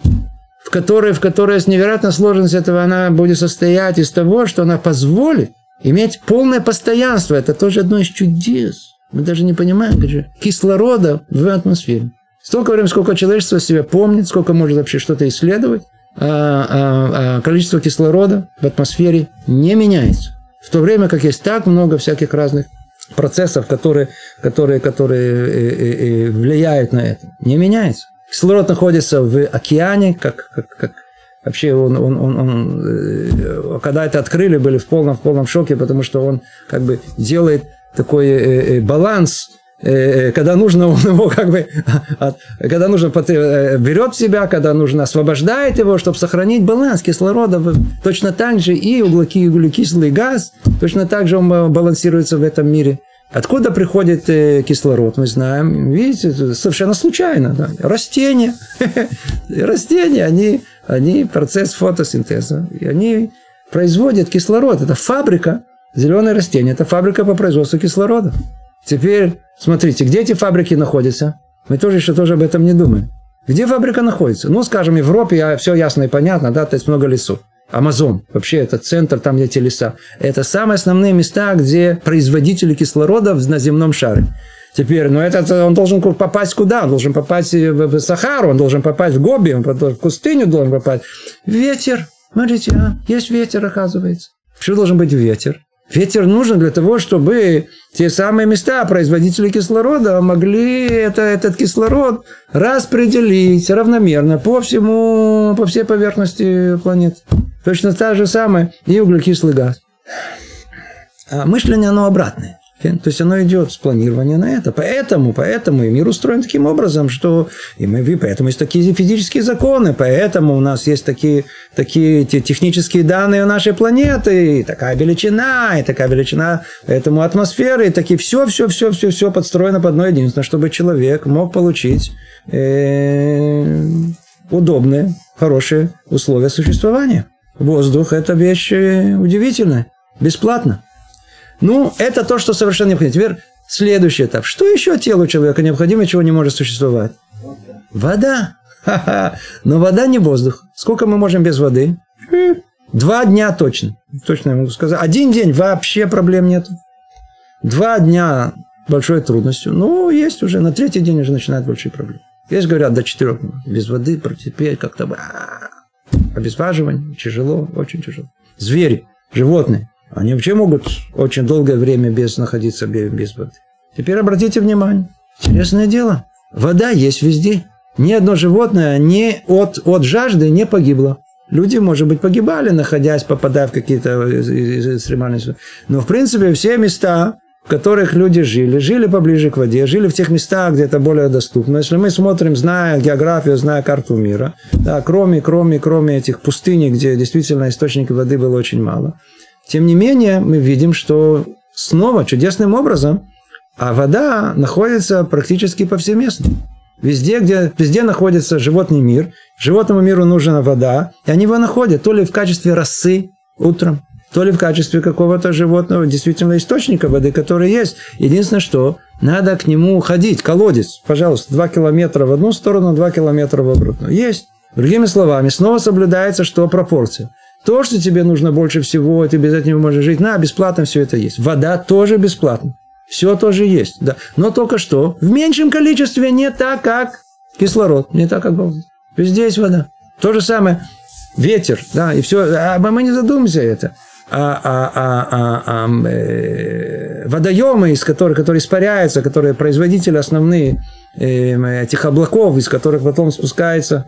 в которой, в которой с невероятной сложностью этого она будет состоять из того, что она позволит иметь полное постоянство. Это тоже одно из чудес. Мы даже не понимаем, же, кислорода в атмосфере. Столько времени, сколько человечество себя помнит, сколько может вообще что-то исследовать, а, а, а количество кислорода в атмосфере не меняется. В то время как есть так много всяких разных процессов, которые, которые, которые э, э, э, влияют на это, не меняется. Кислород находится в океане, как, как, как вообще он, он, он, он, э, когда это открыли, были в полном, в полном шоке, потому что он как бы делает такой э, э, баланс, когда нужно, он его как бы, когда нужно, берет в себя, когда нужно, освобождает его, чтобы сохранить баланс кислорода. Точно так же и углекислый газ, точно так же он балансируется в этом мире. Откуда приходит э, кислород, мы знаем. Видите, совершенно случайно. Да? Растения. Растения, они, они процесс фотосинтеза. И они производят кислород. Это фабрика. Зеленое растение – это фабрика по производству кислорода. Теперь, смотрите, где эти фабрики находятся? Мы тоже еще тоже об этом не думаем. Где фабрика находится? Ну, скажем, в Европе все ясно и понятно, да, то есть много лесов. Амазон, вообще это центр, там где эти леса. Это самые основные места, где производители кислорода на земном шаре. Теперь, ну этот, он должен попасть куда? Он должен попасть в Сахару, он должен попасть в Гоби, он в пустыню должен попасть. Ветер. Смотрите, а, есть ветер, оказывается. Почему должен быть ветер? Ветер нужен для того, чтобы те самые места производители кислорода могли это, этот кислород распределить равномерно по всему, по всей поверхности планеты. Точно так же самое и углекислый газ. А мышление, оно обратное. То есть оно идет с планирования на это. Поэтому, поэтому и мир устроен таким образом, что и мы, поэтому есть такие физические законы, поэтому у нас есть такие, такие технические данные нашей планеты, и такая величина, и такая величина этому атмосферы, и такие все, все, все, все, все подстроено под одно единственное, чтобы человек мог получить э, удобные, хорошие условия существования. Воздух – это вещь э, удивительная, бесплатно. Ну, это то, что совершенно необходимо. Теперь следующий этап. Что еще телу человека необходимо, чего не может существовать? Вода. Но вода не воздух. Сколько мы можем без воды? Два дня точно. Точно я могу сказать. Один день вообще проблем нет. Два дня большой трудностью. Ну, есть уже. На третий день уже начинают большие проблемы. Есть, говорят, до четырех без воды протерпеть как-то. Обезваживание. Тяжело, очень тяжело. Звери, животные. Они вообще могут очень долгое время без находиться без воды. Теперь обратите внимание. Интересное дело. Вода есть везде. Ни одно животное не от, от жажды не погибло. Люди, может быть, погибали, находясь, попадая в какие-то экстремальные... Но, в принципе, все места, в которых люди жили, жили поближе к воде, жили в тех местах, где это более доступно. Если мы смотрим, зная географию, зная карту мира, да, кроме, кроме, кроме этих пустынь, где действительно источников воды было очень мало, тем не менее, мы видим, что снова чудесным образом, а вода находится практически повсеместно. Везде, где, везде находится животный мир, животному миру нужна вода, и они его находят то ли в качестве росы утром, то ли в качестве какого-то животного, действительно источника воды, который есть. Единственное, что надо к нему ходить, колодец, пожалуйста, 2 километра в одну сторону, 2 километра в обратную. Есть. Другими словами, снова соблюдается, что пропорция. То, что тебе нужно больше всего, ты без этого можешь жить, на, бесплатно все это есть. Вода тоже бесплатно. Все тоже есть, да. Но только что в меньшем количестве не так, как кислород, не так, как воздух. Везде есть вода. То же самое ветер, да, и все. А мы не задумаемся это. А, а, а, а, а э, водоемы, из которых, которые испаряются, которые производители основные э, этих облаков, из которых потом спускается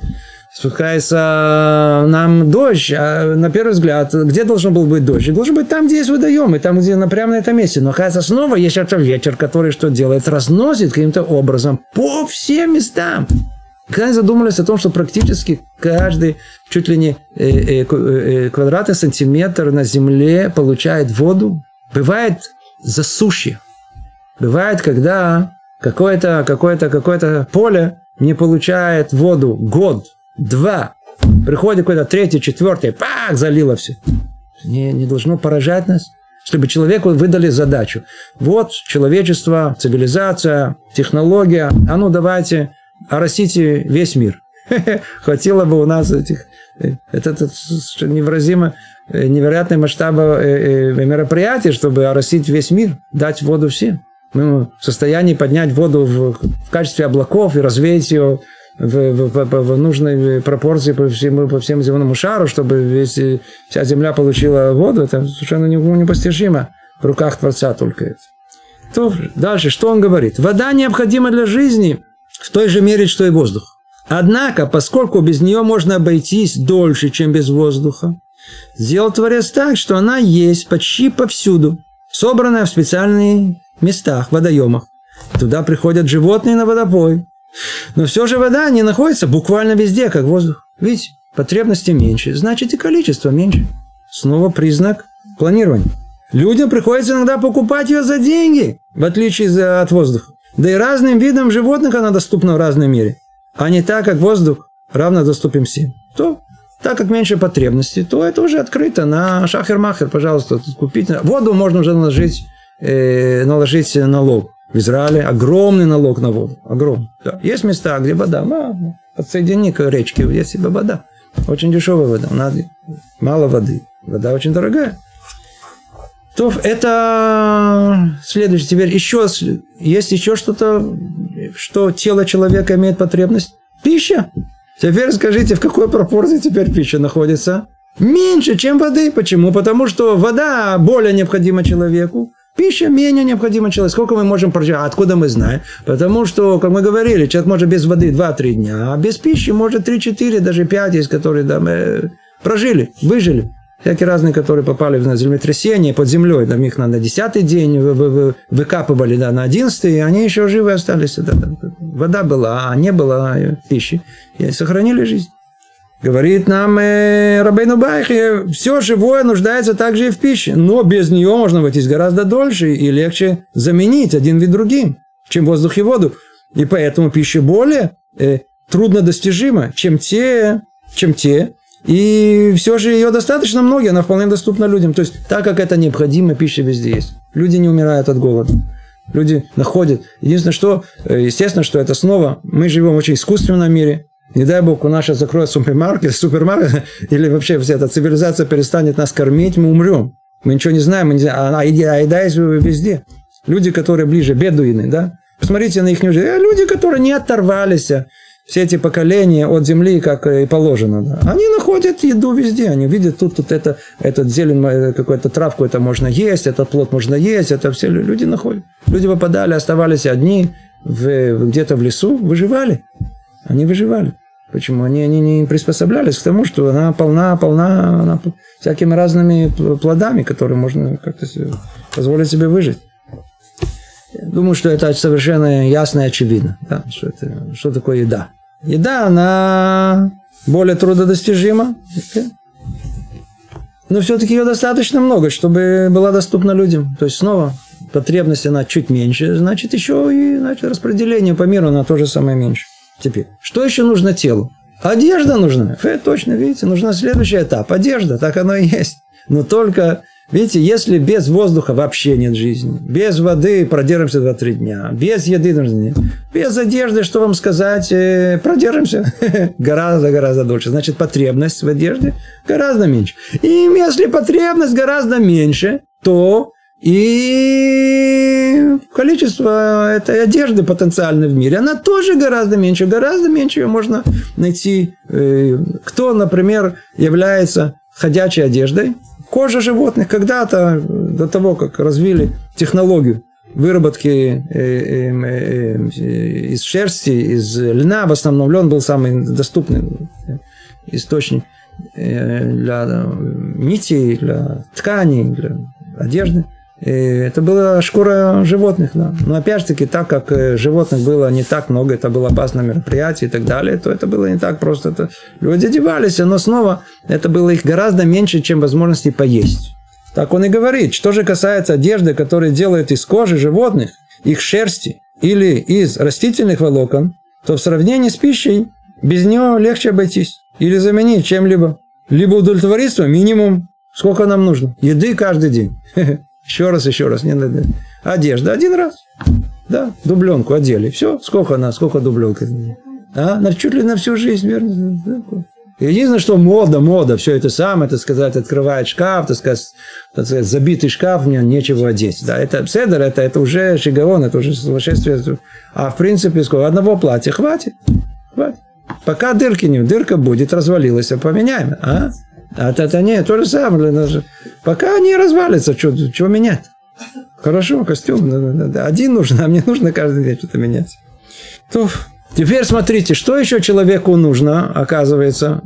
спускается нам дождь, а на первый взгляд, где должен был быть дождь? Должен быть там, где есть водоемы, там, где на, прямо на этом месте. Но, оказывается, снова есть этот ветер, который что делает? Разносит каким-то образом по всем местам. Когда задумались о том, что практически каждый чуть ли не э, э, э, квадратный сантиметр на Земле получает воду, бывает засушье. Бывает, когда какое-то какое какое поле не получает воду год, два, приходит какой-то третий, четвертый, пак, залило все. Не, не должно поражать нас, чтобы человеку выдали задачу. Вот человечество, цивилизация, технология, а ну давайте оросите весь мир. Хватило бы у нас этих, э, это, это невыразимо э, невероятные масштабы э, мероприятий, чтобы оросить весь мир, дать воду всем. Мы в состоянии поднять воду в, в качестве облаков и развеять ее в, в, в, в нужной пропорции по всему, по всему земному шару, чтобы весь, вся земля получила воду, это совершенно непостижимо. В руках Творца только это. То, дальше, что он говорит? Вода необходима для жизни в той же мере, что и воздух. Однако, поскольку без нее можно обойтись дольше, чем без воздуха, сделал Творец так, что она есть почти повсюду, собранная в специальных местах, водоемах. Туда приходят животные на водопой, но все же вода не находится буквально везде, как воздух. Видите, потребности меньше, значит и количество меньше. Снова признак планирования. Людям приходится иногда покупать ее за деньги, в отличие от воздуха. Да и разным видам животных она доступна в разной мере. А не так, как воздух равно доступен всем. То, так как меньше потребностей, то это уже открыто на шахер-махер, пожалуйста, купить. Воду можно уже наложить, э, наложить налог. В Израиле огромный налог на воду. Огромный. Да. Есть места, где вода. Ну, подсоедини к речке, есть себе вода. Очень дешевая вода. Надо, мало воды. Вода очень дорогая. То это следующее. Теперь еще есть еще что-то, что тело человека имеет потребность. Пища. Теперь скажите, в какой пропорции теперь пища находится? Меньше, чем воды. Почему? Потому что вода более необходима человеку. Пища менее необходима человеку. Сколько мы можем прожить? А откуда мы знаем? Потому что, как мы говорили, человек может без воды 2-3 дня, а без пищи может 3-4, даже 5, из которых да, мы прожили, выжили. всякие разные, которые попали в землетрясение под землей, там их на, десятый день выкапывали да, на одиннадцатый, и они еще живы остались. Да. Вода была, а не было пищи, и сохранили жизнь. Говорит нам э, Рабейну Байхи, все живое нуждается также и в пище, но без нее можно обойтись гораздо дольше и легче заменить один вид другим, чем воздух и воду. И поэтому пища более э, труднодостижима, чем те, чем те, и все же ее достаточно много, она вполне доступна людям. То есть, так как это необходимо, пища везде есть. Люди не умирают от голода. Люди находят. Единственное, что, э, естественно, что это снова, мы живем в очень искусственном мире. Не дай бог, у нас сейчас закроют супермаркет, супермаркет, или вообще вся эта цивилизация перестанет нас кормить, мы умрем. Мы ничего не знаем, мы не знаем. А, а еда есть везде. Люди, которые ближе, бедуины, да? Посмотрите на их жизнь. Э, люди, которые не оторвались все эти поколения от земли, как и положено. Да. Они находят еду везде, они видят тут, тут это, этот зелень, э, какую-то травку это можно есть, этот плод можно есть, это все люди находят. Люди попадали, оставались одни в, где-то в лесу, выживали. Они выживали. Почему? Они, они не приспособлялись к тому, что она полна, полна она всякими разными плодами, которые можно как-то позволить себе выжить. Думаю, что это совершенно ясно и очевидно, да, что, это, что такое еда. Еда, она более трудодостижима, но все-таки ее достаточно много, чтобы была доступна людям. То есть снова потребность она чуть меньше, значит еще и значит, распределение по миру она тоже самое меньше. Теперь, что еще нужно телу? Одежда нужна. Фе, точно, видите, нужна следующий этап. Одежда, так оно и есть. Но только Видите, если без воздуха вообще нет жизни, без воды продержимся 2-3 дня, без еды, без одежды, что вам сказать, э, продержимся гораздо-гораздо дольше. Значит, потребность в одежде гораздо меньше. И если потребность гораздо меньше, то и количество этой одежды потенциальной в мире, она тоже гораздо меньше, гораздо меньше ее можно найти. Э, кто, например, является ходячей одеждой, Кожа животных когда-то, до того, как развили технологию выработки э, э, э, из шерсти, из льна, в основном лен был самый доступный источник для нитей, для тканей, для одежды. И это была шкура животных, да. Но опять же таки, так как э, животных было не так много, это было опасное мероприятие и так далее, то это было не так просто. Это... Люди одевались, но снова это было их гораздо меньше, чем возможности поесть. Так он и говорит. Что же касается одежды, которую делают из кожи животных, их шерсти или из растительных волокон, то в сравнении с пищей без нее легче обойтись. Или заменить чем-либо. Либо удовлетвориться минимум, сколько нам нужно. Еды каждый день. Еще раз, еще раз. Не надо. Одежда один раз. Да, дубленку одели. Все, сколько она, сколько дубленка? А, на, чуть ли на всю жизнь, верно? Единственное, что мода, мода, все это самое, так сказать, открывает шкаф, так сказать, так сказать забитый шкаф, мне нечего одеть. Да, это седер, это, это уже шигаон, это уже сумасшествие. А в принципе, сколько? Одного платья хватит. Хватит. Пока дырки не, дырка будет, развалилась, а поменяем. А? А это не, то же самое. Пока они развалятся, что, чего менять? Хорошо, костюм. Один нужен, а мне нужно каждый день что-то менять. То, теперь смотрите, что еще человеку нужно, оказывается.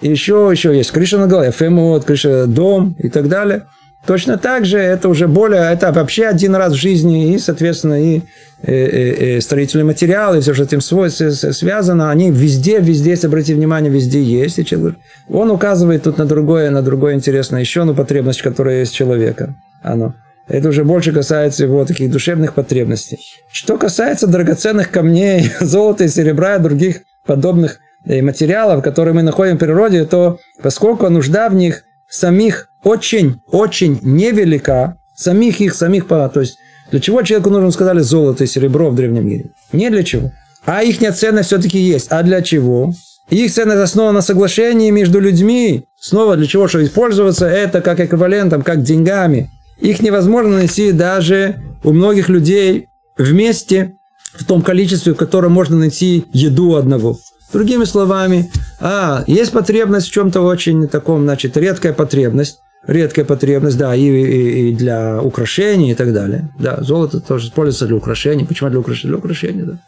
Еще, еще есть крыша на голове, фемот, крыша, дом и так далее. Точно так же это уже более, это вообще один раз в жизни, и, соответственно, и, и, и, и строительные материалы, все, что с этим связано, они везде, везде, если обратите внимание, везде есть. И человек, он указывает тут на другое, на другое интересное, еще одну потребность, которая есть человека. Оно. Это уже больше касается его таких душевных потребностей. Что касается драгоценных камней, золота и серебра и других подобных э, материалов, которые мы находим в природе, то поскольку нужда в них самих очень, очень невелика, самих их, самих, то есть для чего человеку нужно, сказали, золото и серебро в древнем мире? Не для чего. А их ценность все-таки есть. А для чего? Их ценность основана на соглашении между людьми. Снова для чего? Чтобы использоваться это как эквивалентом, как деньгами. Их невозможно найти даже у многих людей вместе в том количестве, в котором можно найти еду одного. Другими словами, а, есть потребность в чем-то очень таком, значит, редкая потребность редкая потребность, да, и, и, и для украшений и так далее. Да, золото тоже используется для украшений. Почему для украшений? Для украшений, да.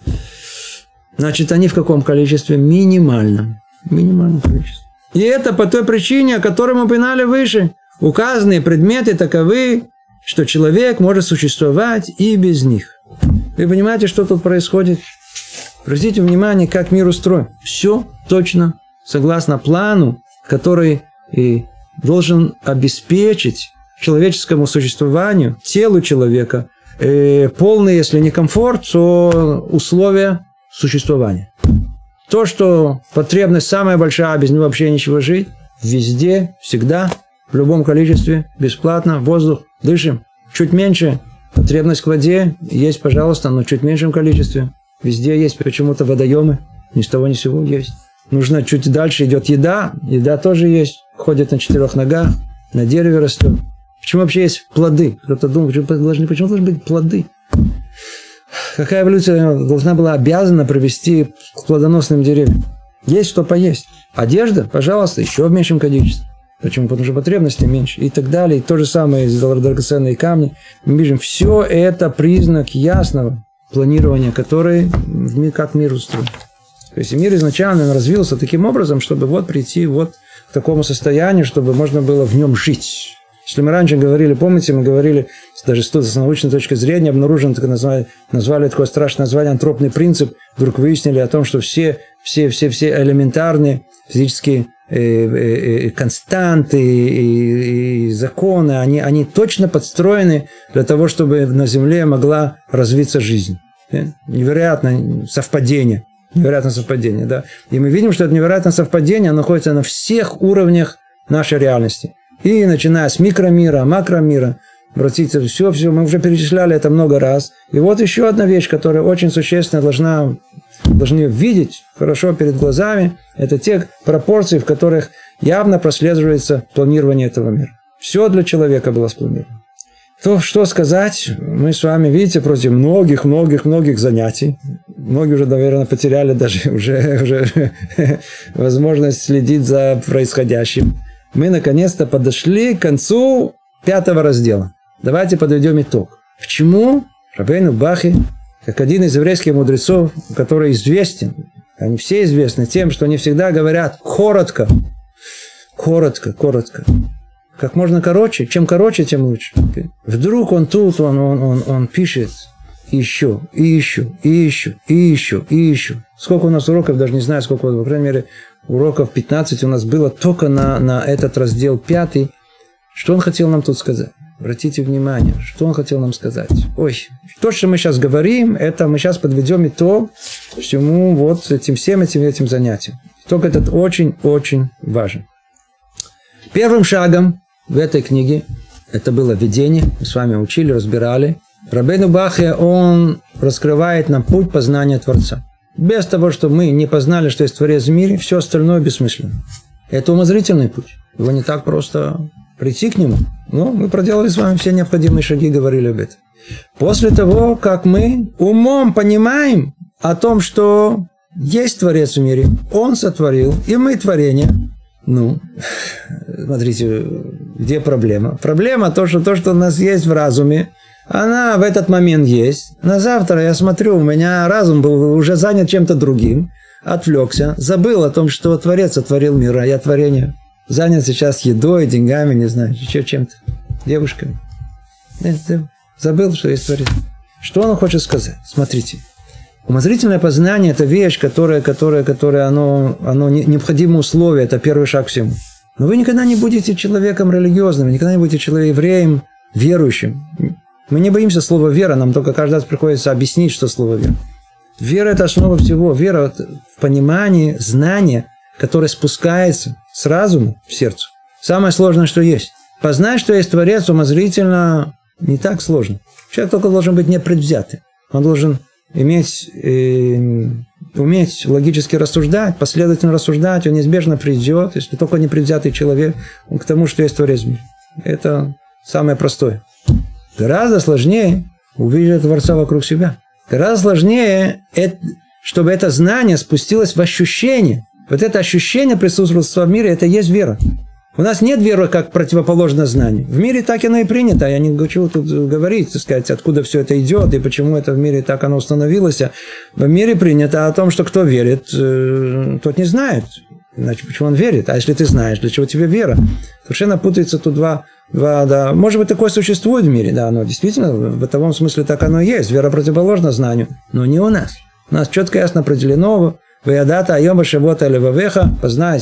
Значит, они в каком количестве? Минимальном. Минимальном количестве. И это по той причине, о которой мы упоминали выше. Указанные предметы таковы, что человек может существовать и без них. Вы понимаете, что тут происходит? Обратите внимание, как мир устроен. Все точно согласно плану, который и должен обеспечить человеческому существованию, телу человека, э, полный, если не комфорт, то условия существования. То, что потребность самая большая, без него вообще ничего жить, везде, всегда, в любом количестве, бесплатно, воздух, дышим. Чуть меньше, потребность к воде есть, пожалуйста, но чуть меньшем количестве. Везде есть почему-то водоемы, ни с того ни с сего есть. Нужно чуть дальше идет еда, еда тоже есть, ходит на четырех ногах, на дереве растет. Почему вообще есть плоды? Кто-то думает, почему должны, почему должны быть плоды? Какая эволюция должна была обязана привести к плодоносным деревьям? Есть что поесть. Одежда, пожалуйста, еще в меньшем количестве. Почему? Потому что потребности меньше и так далее. И то же самое из драгоценные камни. Мы видим, все это признак ясного планирования, который как мир устроен. То есть мир изначально развился таким образом, чтобы вот прийти вот такому состоянию, чтобы можно было в нем жить. Если мы раньше говорили, помните, мы говорили, даже с научной точки зрения обнаружен, так назвали, назвали такое страшное название антропный принцип, вдруг выяснили о том, что все, все, все, все элементарные физические э, э, э, константы и, и законы, они, они точно подстроены для того, чтобы на Земле могла развиться жизнь. Невероятное совпадение. Невероятное совпадение, да. И мы видим, что это невероятное совпадение находится на всех уровнях нашей реальности. И начиная с микромира, макромира, обратите, все, все, мы уже перечисляли это много раз. И вот еще одна вещь, которая очень существенно должна, должны видеть хорошо перед глазами, это те пропорции, в которых явно прослеживается планирование этого мира. Все для человека было спланировано. То, что сказать, мы с вами, видите, против многих-многих-многих занятий. Многие уже, наверное, потеряли даже уже, уже возможность следить за происходящим мы наконец-то подошли к концу пятого раздела. Давайте подведем итог. Почему Рабейну Бахи, как один из еврейских мудрецов, который известен, они все известны тем, что они всегда говорят коротко, коротко, коротко, как можно короче. Чем короче, тем лучше. Вдруг он тут, он, он, он, он пишет еще, и еще, и еще, и еще, и еще. Сколько у нас уроков, даже не знаю, сколько, по крайней мере, уроков 15 у нас было только на, на этот раздел 5. Что он хотел нам тут сказать? Обратите внимание, что он хотел нам сказать. Ой, то, что мы сейчас говорим, это мы сейчас подведем итог всему вот этим всем этим, этим занятиям. Итог этот очень-очень важен. Первым шагом в этой книге это было видение. Мы с вами учили, разбирали. Рабейну Бахе, он раскрывает нам путь познания Творца. Без того, что мы не познали, что есть Творец в мире, все остальное бессмысленно. Это умозрительный путь. Его не так просто прийти к нему. Но мы проделали с вами все необходимые шаги, говорили об этом. После того, как мы умом понимаем о том, что есть Творец в мире, Он сотворил, и мы творение. Ну, смотрите, где проблема? Проблема то, что то, что у нас есть в разуме, она в этот момент есть. На завтра я смотрю, у меня разум был уже занят чем-то другим, отвлекся, забыл о том, что Творец сотворил мир, а я творение. Занят сейчас едой, деньгами, не знаю, еще чем-то, девушками. Забыл, что есть Творец. Что он хочет сказать? Смотрите. Умозрительное познание – это вещь, которая, которая, которая, оно, оно необходимое условие, это первый шаг всему. Но вы никогда не будете человеком религиозным, никогда не будете человеком евреем, верующим. Мы не боимся слова вера, нам только каждый раз приходится объяснить, что слово вера. Вера – это основа всего. Вера в понимании, знание, которое спускается с разума в сердце. Самое сложное, что есть. Познать, что есть Творец, умозрительно не так сложно. Человек только должен быть непредвзятым. Он должен иметь, э, уметь логически рассуждать, последовательно рассуждать, он неизбежно придет, если только непредвзятый человек, к тому, что есть Творец Это самое простое. Гораздо сложнее увидеть Творца вокруг себя. Гораздо сложнее, чтобы это знание спустилось в ощущение. Вот это ощущение присутствия в мире, это есть вера. У нас нет веры как противоположное знанию. В мире так оно и принято. Я не хочу тут говорить, так сказать, откуда все это идет и почему это в мире так оно установилось. В мире принято о том, что кто верит, э, тот не знает. Значит, почему он верит? А если ты знаешь, для чего тебе вера? Совершенно путается тут два, два, да. Может быть, такое существует в мире, да, но действительно, в бытовом смысле так оно и есть. Вера противоположна знанию, но не у нас. У нас четко ясно определено, Ваядата Айома Шавота Левавеха, познай,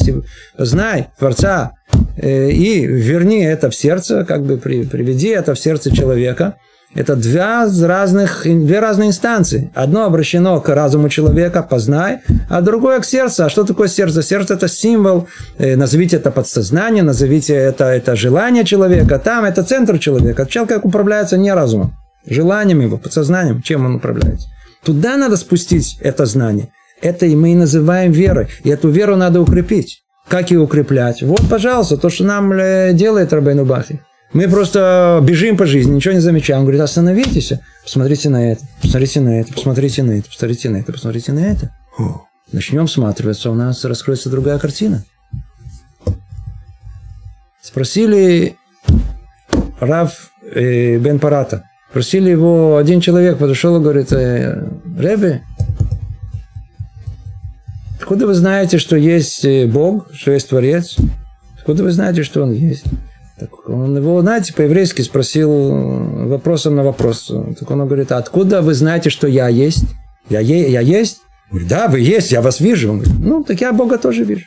познай Творца э, и верни это в сердце, как бы приведи это в сердце человека. Это две разных, две разные инстанции. Одно обращено к разуму человека, познай, а другое к сердцу. А что такое сердце? Сердце – это символ, э, назовите это подсознание, назовите это, это желание человека. Там это центр человека. Человек управляется не разумом, желанием его, подсознанием, чем он управляется. Туда надо спустить это знание. Это и мы и называем верой. И эту веру надо укрепить. Как ее укреплять? Вот, пожалуйста, то, что нам э, делает Рабейну Бахи. Мы просто бежим по жизни, ничего не замечаем. Он говорит, остановитесь, посмотрите на это, посмотрите на это, посмотрите на это, посмотрите на это, посмотрите на это. Начнем всматриваться, у нас раскроется другая картина. Спросили Рав э, Бен Парата, спросили его, один человек подошел и говорит, э, Ребе, откуда вы знаете, что есть э, Бог, что есть Творец? Откуда вы знаете, что Он есть? Так он его, знаете, по-еврейски спросил вопросом на вопрос. Так он говорит, а откуда вы знаете, что я есть? Я, е- я есть? Говорит, да, вы есть, я вас вижу. Он говорит, ну, так я Бога тоже вижу.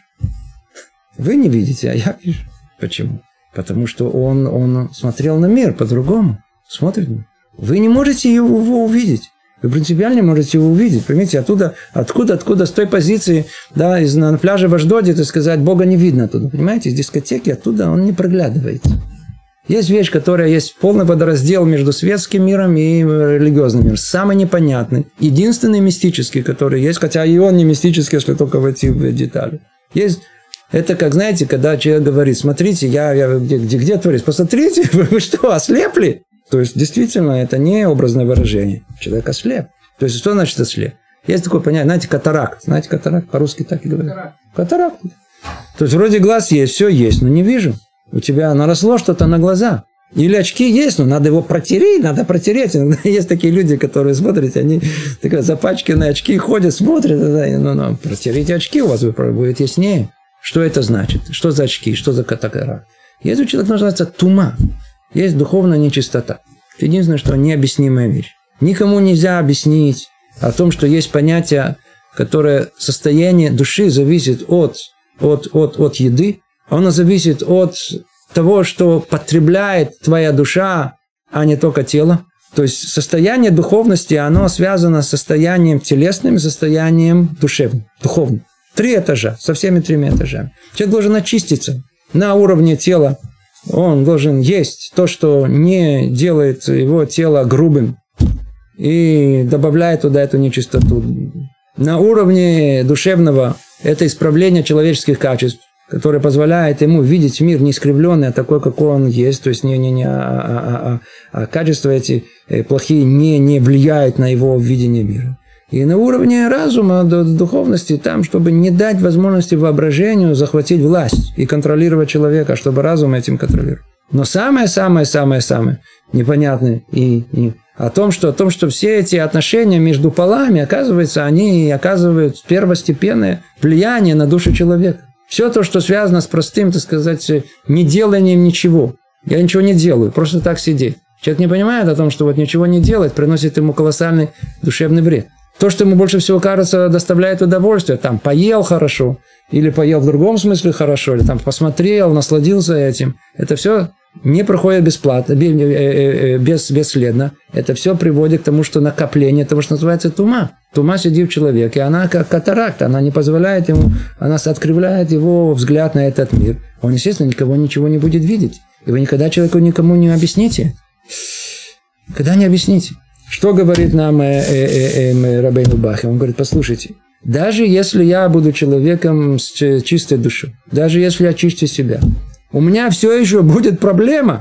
Вы не видите, а я вижу. Почему? Потому что он, он смотрел на мир по-другому. Смотрит. Вы не можете его увидеть. Вы принципиально можете его увидеть. Понимаете, оттуда, откуда, откуда, с той позиции, да, из, на пляже в Аждоде, так сказать, Бога не видно оттуда. Понимаете, из дискотеки оттуда он не проглядывается. Есть вещь, которая есть полный водораздел между светским миром и религиозным миром. Самый непонятный. Единственный мистический, который есть, хотя и он не мистический, если только войти в детали. Есть это как, знаете, когда человек говорит, смотрите, я, я где, где, где творец? Посмотрите, вы что, ослепли? То есть, действительно, это не образное выражение. Человек ослеп. То есть, что значит ослеп? Есть такое понятие, знаете, катаракт. Знаете, катаракт по-русски так и говорят. Катаракт. То есть, вроде глаз есть, все есть, но не вижу. У тебя наросло что-то на глаза. Или очки есть, но надо его протереть, надо протереть. Есть такие люди, которые смотрят, они такие запачканные очки ходят, смотрят. Ну, ну, протерите очки, у вас будет яснее. Что это значит? Что за очки? Что за катаракт? Есть у человека называется тума. Есть духовная нечистота. Единственное, что необъяснимая вещь. Никому нельзя объяснить о том, что есть понятие, которое состояние души зависит от, от, от, от еды, оно зависит от того, что потребляет твоя душа, а не только тело. То есть состояние духовности, оно связано с состоянием телесным и состоянием душевным, духовным. Три этажа, со всеми тремя этажами. Человек должен очиститься на уровне тела, он должен есть то, что не делает его тело грубым и добавляет туда эту нечистоту. На уровне душевного это исправление человеческих качеств, которое позволяет ему видеть мир не искривленный, а такой, какой он есть. То есть не, не, не, а, а, а, а качества эти э, плохие не, не влияют на его видение мира. И на уровне разума, духовности, там, чтобы не дать возможности воображению захватить власть и контролировать человека, чтобы разум этим контролировал. Но самое-самое-самое-самое непонятное и, и о том, что, о том, что все эти отношения между полами, оказывается, они оказывают первостепенное влияние на душу человека. Все то, что связано с простым, так сказать, не деланием ничего. Я ничего не делаю, просто так сидеть. Человек не понимает о том, что вот ничего не делать приносит ему колоссальный душевный вред. То, что ему больше всего кажется, доставляет удовольствие. Там поел хорошо, или поел в другом смысле хорошо, или там посмотрел, насладился этим. Это все не проходит бесплатно, э, э, э, без, бесследно. Это все приводит к тому, что накопление того, что называется тума. Тума сидит в человеке, она как катаракт, она не позволяет ему, она открывает его взгляд на этот мир. Он, естественно, никого ничего не будет видеть. И вы никогда человеку никому не объясните. Когда не объясните. Что говорит нам э, э, э, э? Он говорит, послушайте, даже если я буду человеком с чистой душой, даже если я чищу себя, у меня все еще будет проблема.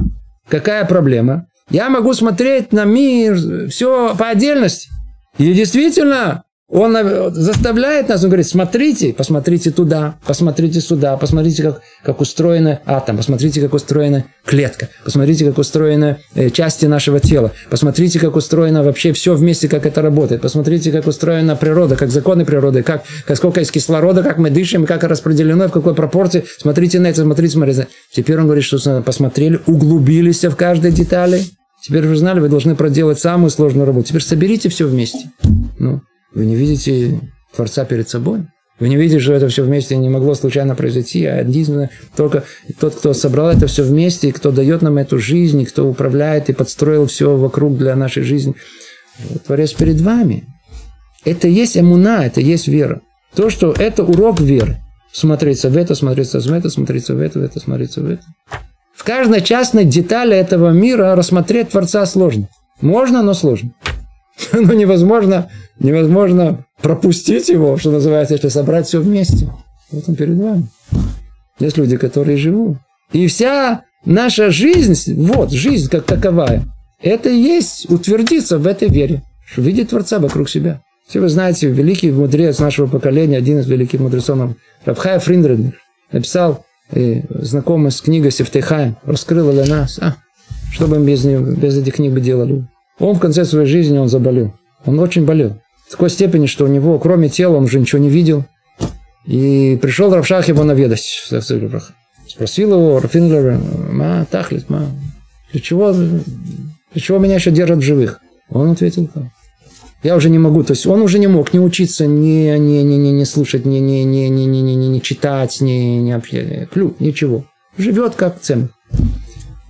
Какая проблема? Я могу смотреть на мир, все по отдельности. И действительно, Он заставляет нас, он говорит, смотрите, посмотрите туда, посмотрите сюда, посмотрите, как, как устроена атом, посмотрите, как устроена клетка, посмотрите, как устроены э, части нашего тела, посмотрите, как устроено вообще все вместе, как это работает, посмотрите, как устроена природа, как законы природы, как, как сколько есть кислорода, как мы дышим, как распределено, в какой пропорции, смотрите на это, смотрите, смотрите. Теперь он говорит, что посмотрели, углубились в каждой детали, теперь вы знали, вы должны проделать самую сложную работу, теперь соберите все вместе. Ну, вы не видите Творца перед собой? Вы не видите, что это все вместе не могло случайно произойти, а единственное, только тот, кто собрал это все вместе, и кто дает нам эту жизнь, и кто управляет и подстроил все вокруг для нашей жизни. Творец перед вами. Это есть эмуна, это есть вера. То, что это урок веры. Смотреться в это, смотреться в это, смотреться в это, в это, смотреться в это. В каждой частной детали этого мира рассмотреть Творца сложно. Можно, но сложно. Но невозможно невозможно пропустить его, что называется, если собрать все вместе. Вот он перед вами. Есть люди, которые живут. И вся наша жизнь, вот, жизнь как таковая, это и есть утвердиться в этой вере, что видит Творца вокруг себя. Все вы знаете, великий мудрец нашего поколения, один из великих мудрецов, Рабхая Фриндред, написал, и, знакомый с книгой Сефтехаем, раскрыл для нас, а, что бы мы без, без этих книг делали. Он в конце своей жизни, он заболел. Он очень болел. В такой степени, что у него, кроме тела, он уже ничего не видел. И пришел Равшах его наведать. Спросил его, Рафинглер, ма, тахлит, ма, для чего, для чего меня еще держат в живых? Он ответил, я уже не могу, то есть он уже не мог не учиться, не, не, не, не, не слушать, не, не, не, не, не, не, не, не читать, не, не общаться, клю, ничего. Живет как цем.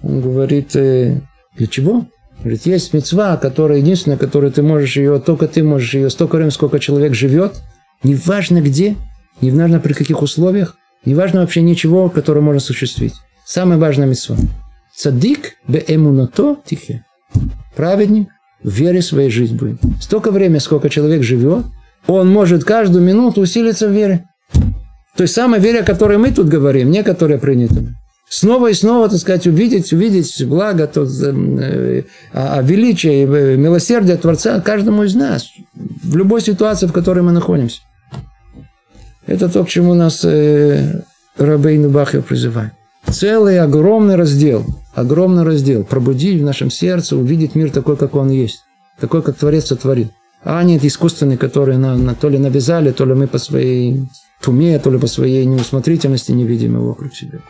Он говорит, для чего? Говорит, есть мецва, которая единственная, которую ты можешь ее, только ты можешь ее, столько времени, сколько человек живет, неважно где, неважно при каких условиях, неважно вообще ничего, которое можно осуществить. Самое важное мецва. Цадик бе эмунато тихе. Праведник в вере своей жизнь будет. Столько времени, сколько человек живет, он может каждую минуту усилиться в вере. То есть самой вере, о которой мы тут говорим, не которая принята снова и снова, так сказать, увидеть, увидеть благо, то, э, а, а величие и э, милосердие Творца каждому из нас, в любой ситуации, в которой мы находимся. Это то, к чему нас э, Рабейну Бахер призывает. Целый огромный раздел, огромный раздел, пробудить в нашем сердце, увидеть мир такой, как он есть, такой, как Творец сотворил. А нет искусственный, который на, на, то ли навязали, то ли мы по своей туме, то ли по своей неусмотрительности не видим его вокруг себя.